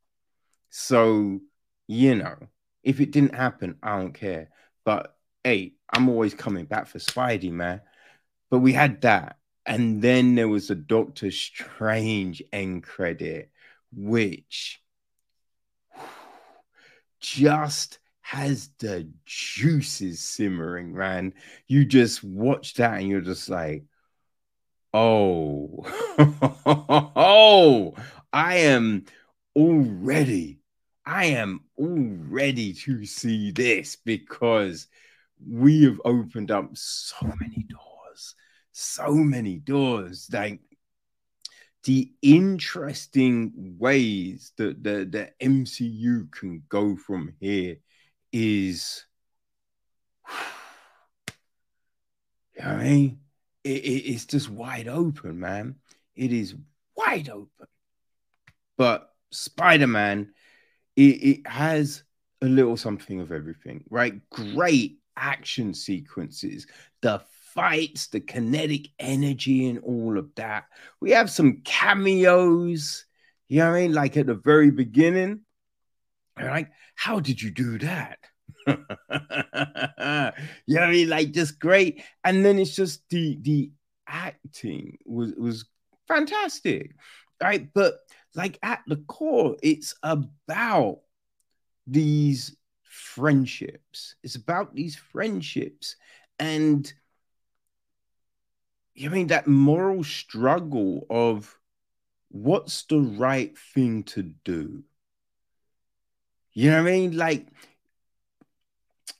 So you know, if it didn't happen, I don't care. But hey, I'm always coming back for Spidey, man. But we had that, and then there was a Doctor Strange end credit which just has the juices simmering, man. You just watch that and you're just like, oh, oh, I am already, I am already to see this because we have opened up so many doors, so many doors. Like the interesting ways that the, the MCU can go from here is, you know what I mean? It, it, it's just wide open, man. It is wide open. But Spider Man, it, it has a little something of everything, right? Great action sequences, the fights, the kinetic energy, and all of that. We have some cameos, you know what I mean? Like at the very beginning. Like, how did you do that? you know what I mean? Like just great. And then it's just the the acting was was fantastic. Right. But like at the core, it's about these friendships. It's about these friendships. And I mean that moral struggle of what's the right thing to do. You know what I mean? Like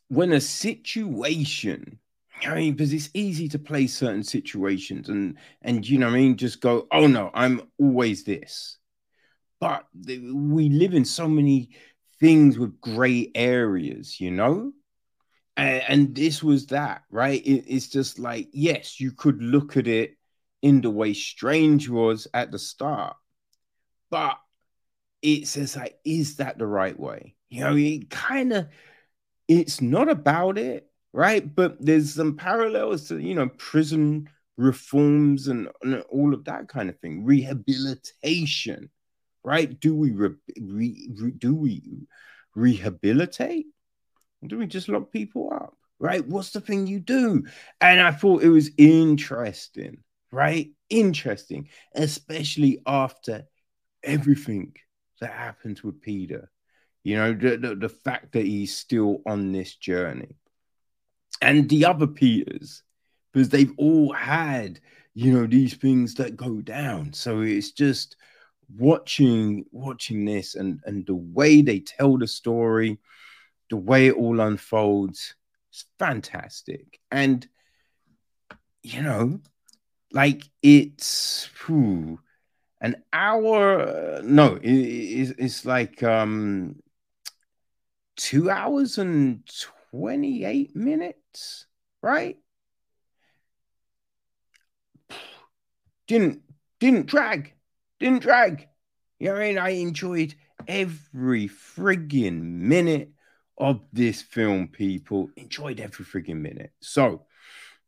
when a situation, I mean, because it's easy to play certain situations and and you know I mean, just go, oh no, I'm always this. But we live in so many things with gray areas, you know? and, and this was that right it, it's just like yes you could look at it in the way strange was at the start but it says like is that the right way you know it kind of it's not about it right but there's some parallels to you know prison reforms and, and all of that kind of thing rehabilitation right do we re, re, re, do we rehabilitate do we just lock people up? Right? What's the thing you do? And I thought it was interesting, right? Interesting, especially after everything that happened with Peter. You know, the, the, fact that he's still on this journey. And the other Peters, because they've all had, you know, these things that go down. So it's just watching watching this and and the way they tell the story the way it all unfolds is fantastic. And, you know, like it's, whew, an hour. No, it, it, it's like um, two hours and 28 minutes, right? Didn't didn't drag, didn't drag. You know what I mean? I enjoyed every friggin' minute of this film, people. Enjoyed every friggin' minute. So,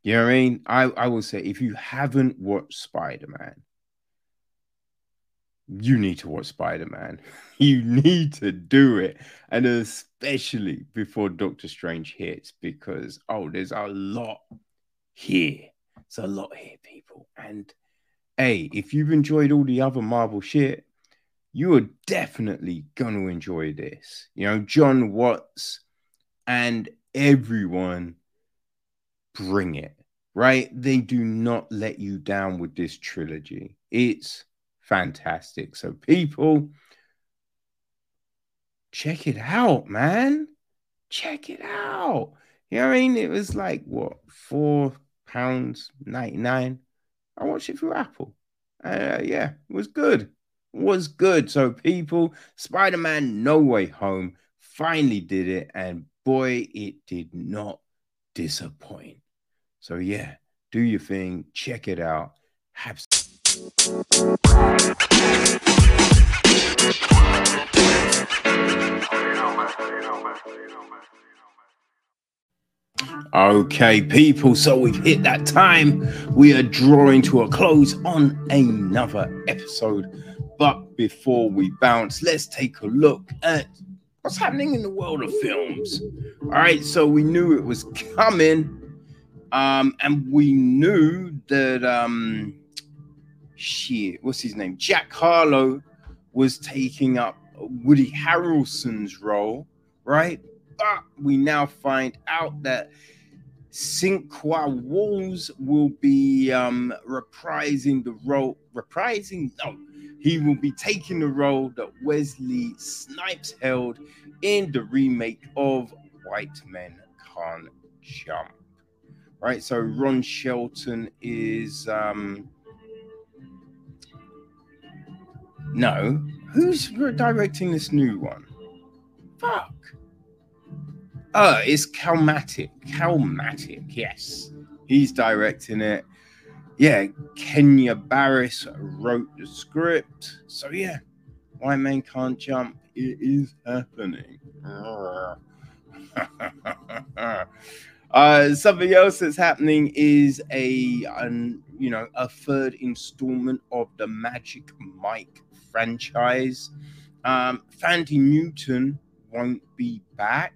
you know what I mean? I, I will say if you haven't watched Spider-Man, you need to watch Spider Man. You need to do it. And especially before Doctor Strange hits, because, oh, there's a lot here. It's a lot here, people. And hey, if you've enjoyed all the other Marvel shit, you are definitely going to enjoy this. You know, Jon Watts and everyone bring it, right? They do not let you down with this trilogy. It's fantastic. So, people, check it out, man. Check it out. You know what I mean? It was like what four pounds ninety nine. I watched it through Apple. Uh, yeah, it was good. It was good. So, people, Spider Man No Way Home finally did it, and boy, it did not disappoint. So, yeah, do your thing. Check it out. Have Okay, people, so we've hit that time. We are drawing to a close on another episode. But before we bounce, let's take a look at what's happening in the world of films. All right, so we knew it was coming, um, and we knew that um, shit, what's his name? Jack Harlow was taking up Woody Harrelson's role, right? But we now find out that Sinqua Walls will be um, reprising the role, reprising, no, he will be taking the role that Wesley Snipes held in the remake of White Men Can't Jump. Right, so Ron Shelton is um, no. Who's directing this new one? Fuck. Oh, it's Calmatic. Calmatic, yes. He's directing it. Yeah, Kenya Barris wrote the script. So yeah, White Men Can't Jump. It is happening. uh, something else that's happening is a, an, you know, a third installment of the Magic Mike franchise. Um, Thandie Newton won't be back.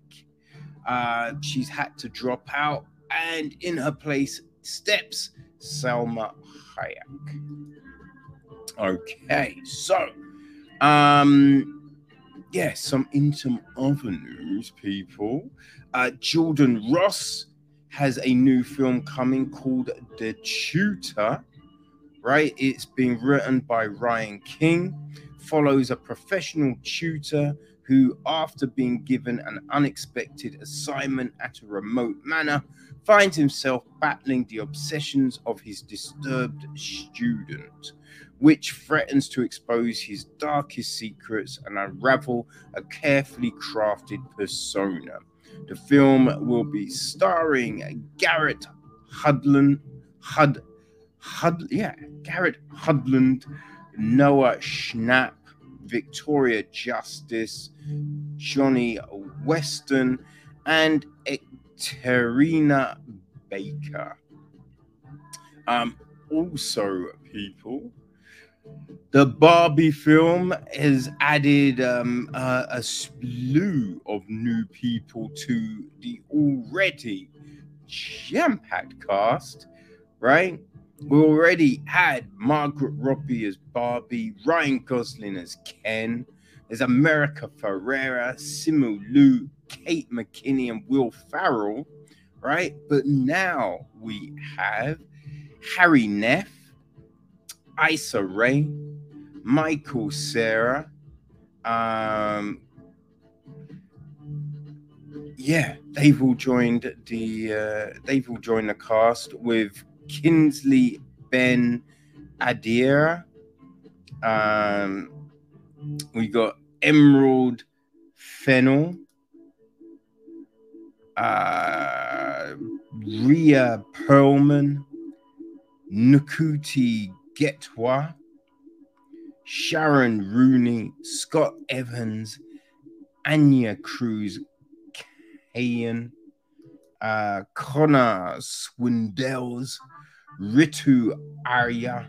Uh, she's had to drop out, and in her place steps Salma Hayek. Okay, so um, yeah, some in some other news, people. Uh, Jordan Ross has a new film coming called The Tutor right? It's being written by Ryan King, follows a professional tutor who, after being given an unexpected assignment at a remote manor, finds himself battling the obsessions of his disturbed student, which threatens to expose his darkest secrets and unravel a carefully crafted persona. The film will be starring Garrett Hudlin, Hud, Hud, yeah, Garrett Hudland, Noah Schnapp, Victoria Justice, Johnny Weston, and Terina Baker. Um, also, people, the Barbie film has added um, uh, a slew of new people to the already jam packed cast, right? We already had Margaret Robbie as Barbie, Ryan Gosling as Ken. There's America Ferrera, Simu Liu, Kate McKinnon, and Will Ferrell, right? But now we have Hari Nef, Issa Rae, Michael Cera. um, yeah, they've all joined the uh, they've all joined the cast with Kingsley Ben Adir. Um, we got Emerald Fennell, uh, Rhea Perlman, Ncuti Gatwa, Sharon Rooney, Scott Evans, Ana Cruz Kayne, uh, Connor Swindells, Ritu Arya,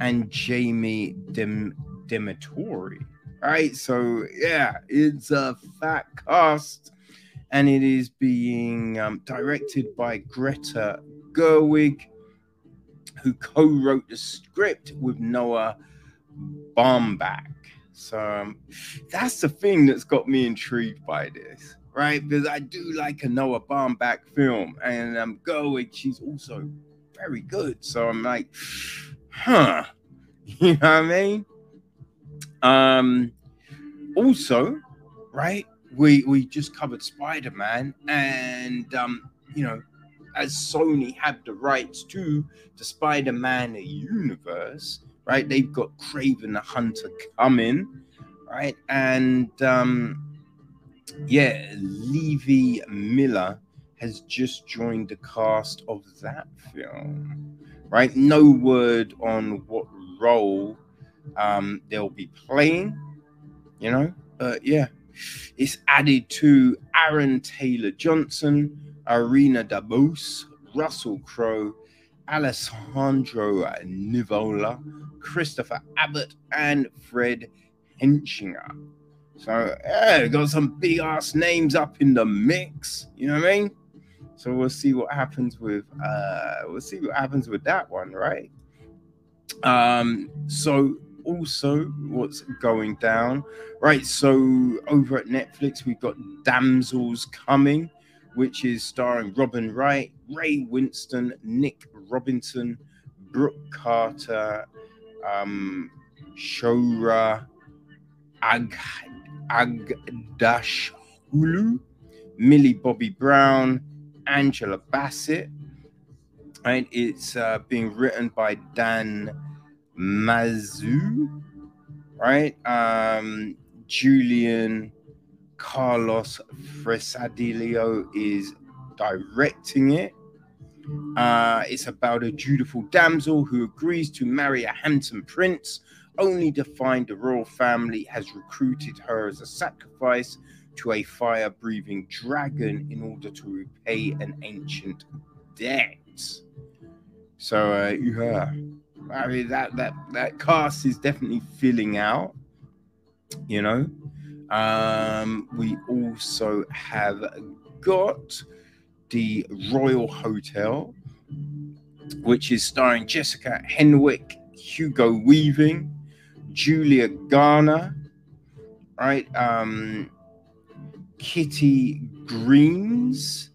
and Jamie Dem- Demetori. Right, so yeah, it's a fat cast, and it is being um, directed by Greta Gerwig, who co-wrote the script with Noah Baumbach. So um, that's the thing that's got me intrigued by this, right? Because I do like a Noah Baumbach film, and um, Gerwig, she's also very good. So I'm like, huh, you know what I mean? Um, also, right, we we just covered Spider Man, and um, you know, as Sony have the rights to the Spider Man universe right? They've got Kraven the Hunter coming, right? And um, yeah, Levi Miller has just joined the cast of that film, right? No word on what role um, they'll be playing, you know, but yeah, it's added to Aaron Taylor Johnson, Ariana DeBose, Russell Crowe, Alessandro Nivola, Christopher Abbott, and Fred Hechinger. So yeah, got some big ass names up in the mix. You know what I mean? So we'll see what happens with uh we'll see what happens with that one, right? Um, so also what's going down, right? So over at Netflix, we've got Damsels Coming, which is starring Robin Wright, Ray Winstone, Nick Robinson, Brooke Carter, um, Shohreh Ag Agdash Hulu, Millie Bobby Brown, Angela Bassett. Right, it's uh, being written by Dan Mazeau, right? Um, Julian Carlos Fresnadillo is directing it. Uh, it's about a dutiful damsel who agrees to marry a handsome prince, only to find the royal family has recruited her as a sacrifice to a fire breathing dragon in order to repay an ancient debt. So, uh, yeah, I mean, that, that, that cast is definitely filling out, you know. Um, we also have got the Royal Hotel, which is starring Jessica Henwick, Hugo Weaving, Julia Garner, right? Um, Kitty Greens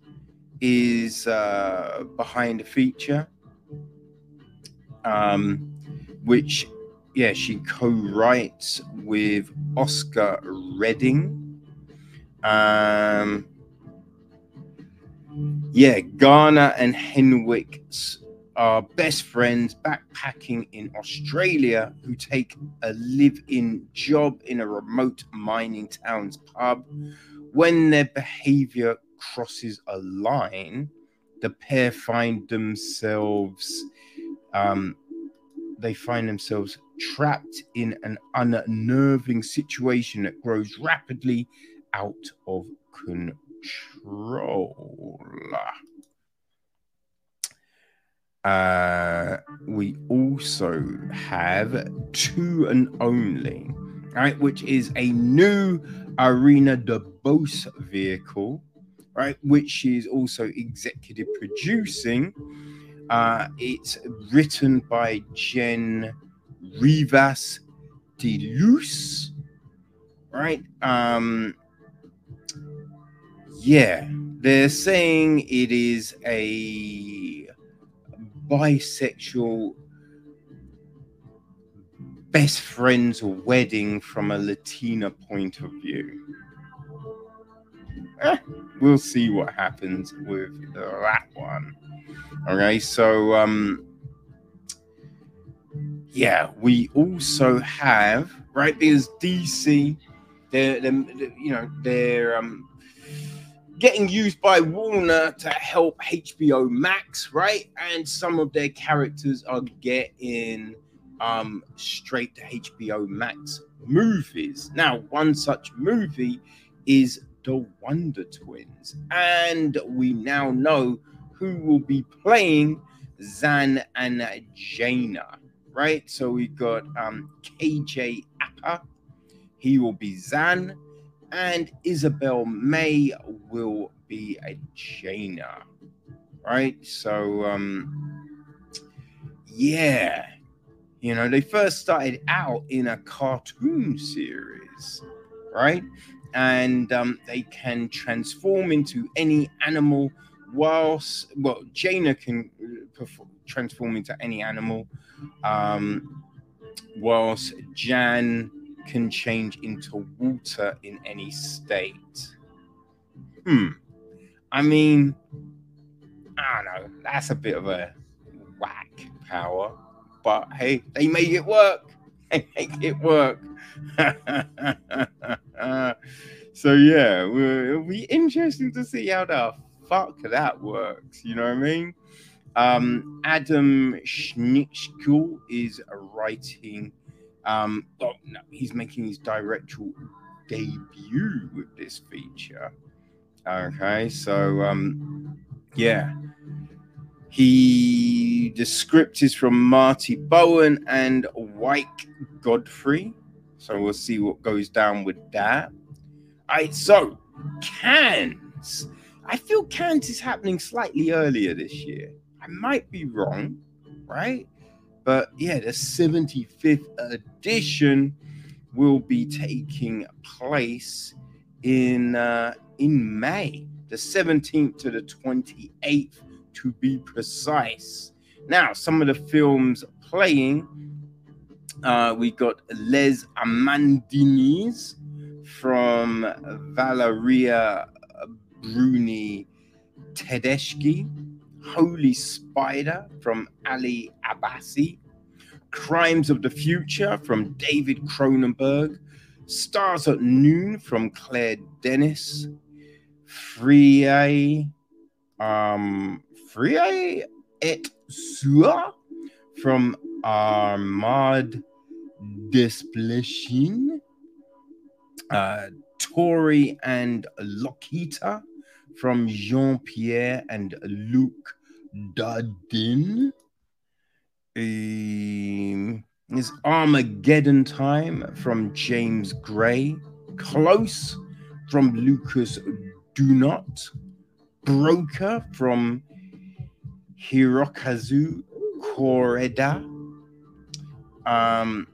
is uh, behind the feature, um, which, yeah, she co writes with Oscar Redding. Um, yeah, Garner and Henwick are best friends backpacking in Australia who take a live in job in a remote mining town's pub. When their behavior crosses a line, the pair find themselves um, they find themselves trapped in an unnerving situation that grows rapidly out of control. Uh, we also have two and only, right, which is a new Ariana DeBose vehicle, right, which she is also executive producing. Uh, it's written by Jen Rivas de Luz, right? Um, yeah, they're saying it is a bisexual best friend's wedding from a Latina point of view. Eh, we'll see what happens with that one. Okay, so um yeah, we also have right because DC, they're, they're you know they're um getting used by Warner to help HBO Max, right? And some of their characters are getting um straight to HBO Max movies. Now, one such movie is The Wonder Twins, and we now know who will be playing Zan and Jayna, right? So we got um KJ Apa, he will be Zan, and Isabel May will be a Jayna, right? So um yeah, you know, they first started out in a cartoon series, right? And um, they can transform into any animal, whilst, well, Jayna can uh, perform, transform into any animal, um, whilst Jan can change into water in any state. Hmm. I mean, I don't know. That's a bit of a whack power but hey, they make it work. They make it work. so yeah, it'll be interesting to see how the fuck that works. You know what I mean? Um, Adam Sztykiel is writing. Um, oh no, he's making his directorial debut with this feature. Okay, so um, yeah, he the script is from Marty Bowen and Wyck Godfrey. So we'll see what goes down with that. Right, so Cannes. I feel Cannes is happening slightly earlier this year. I might be wrong, right? But yeah, the 75th edition will be taking place in uh, in May, the 17th to the 28th to be precise. Now, some of the films playing, uh, we got Les Amandiers from Valeria Bruni Tedeschi, Holy Spider from Ali Abbasi, Crimes of the Future from David Cronenberg, Stars at Noon from Claire Denis, Free um Frère et Sœur from Arnaud Desplechin, uh, Tori and Lokita from Jean Pierre and Luc Dardenne. Um, is Armageddon Time from James Gray. Close from Lukas Dhont. Broker from Hirokazu Kore-eda, um,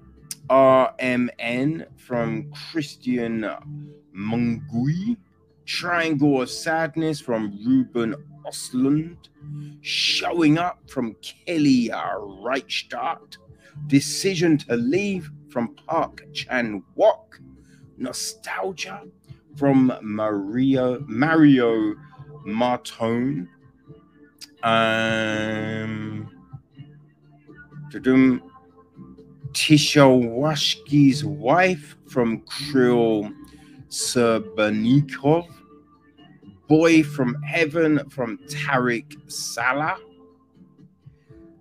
RMN from Cristian Mungiu, Triangle of Sadness from Ruben Ostlund, Showing Up from Kelly Reichardt, Decision to Leave from Park Chan Wook, Nostalgia from Mario, Mario Martone, um, Washki's wife from Kirill Serebrennikov, Boy from Heaven from Tarik Saleh,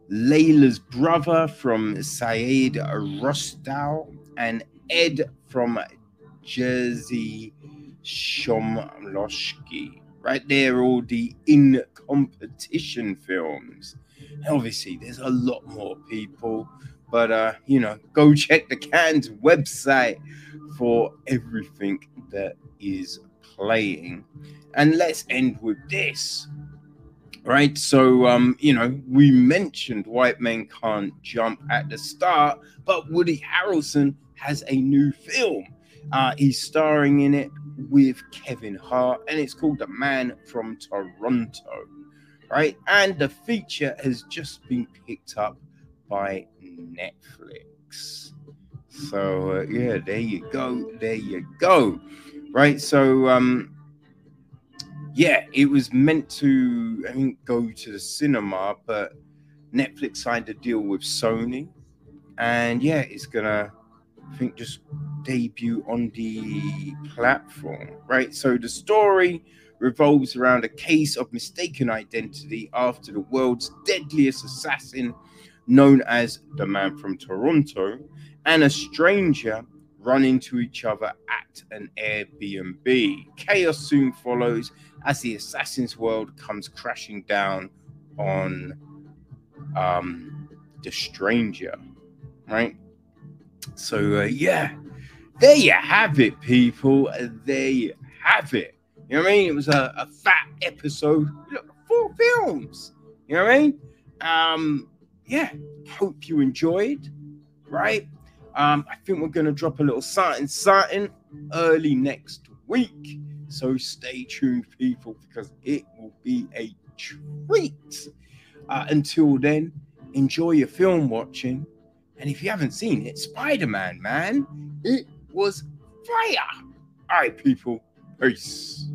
Leila's brother from Saeed Roustaee, and Ed from Jerzy Skolimowski. Right there, all the in competition films. Obviously, there's a lot more people, but uh, you know, go check the Cannes website for everything that is playing. And let's end with this. Right, so um, you know, we mentioned White Men Can't Jump at the start, but Woody Harrelson has a new film. Uh, he's starring in it with Kevin Hart, and it's called The Man from Toronto right? And the feature has just been picked up by Netflix. So uh, yeah, there you go, there you go, right? So um, yeah, it was meant to I think go to the cinema, but Netflix signed a deal with Sony, and yeah, it's gonna, I think, just debut on the platform, right? So the story revolves around a case of mistaken identity after the world's deadliest assassin, known as the Man from Toronto, and a stranger run into each other at an Airbnb. Chaos soon follows as the assassin's world comes crashing down on um, the stranger, right? So, uh, yeah, there you have it, people. There you have it. You know what I mean? It was a, a fat episode. Look, four films. You know what I mean? Um, yeah, hope you enjoyed, right? Um, I think we're going to drop a little something, something early next week. So stay tuned, people, because it will be a treat. Uh, until then, enjoy your film watching. And if you haven't seen it, Spider Man, man, it was fire. All right, people. Peace.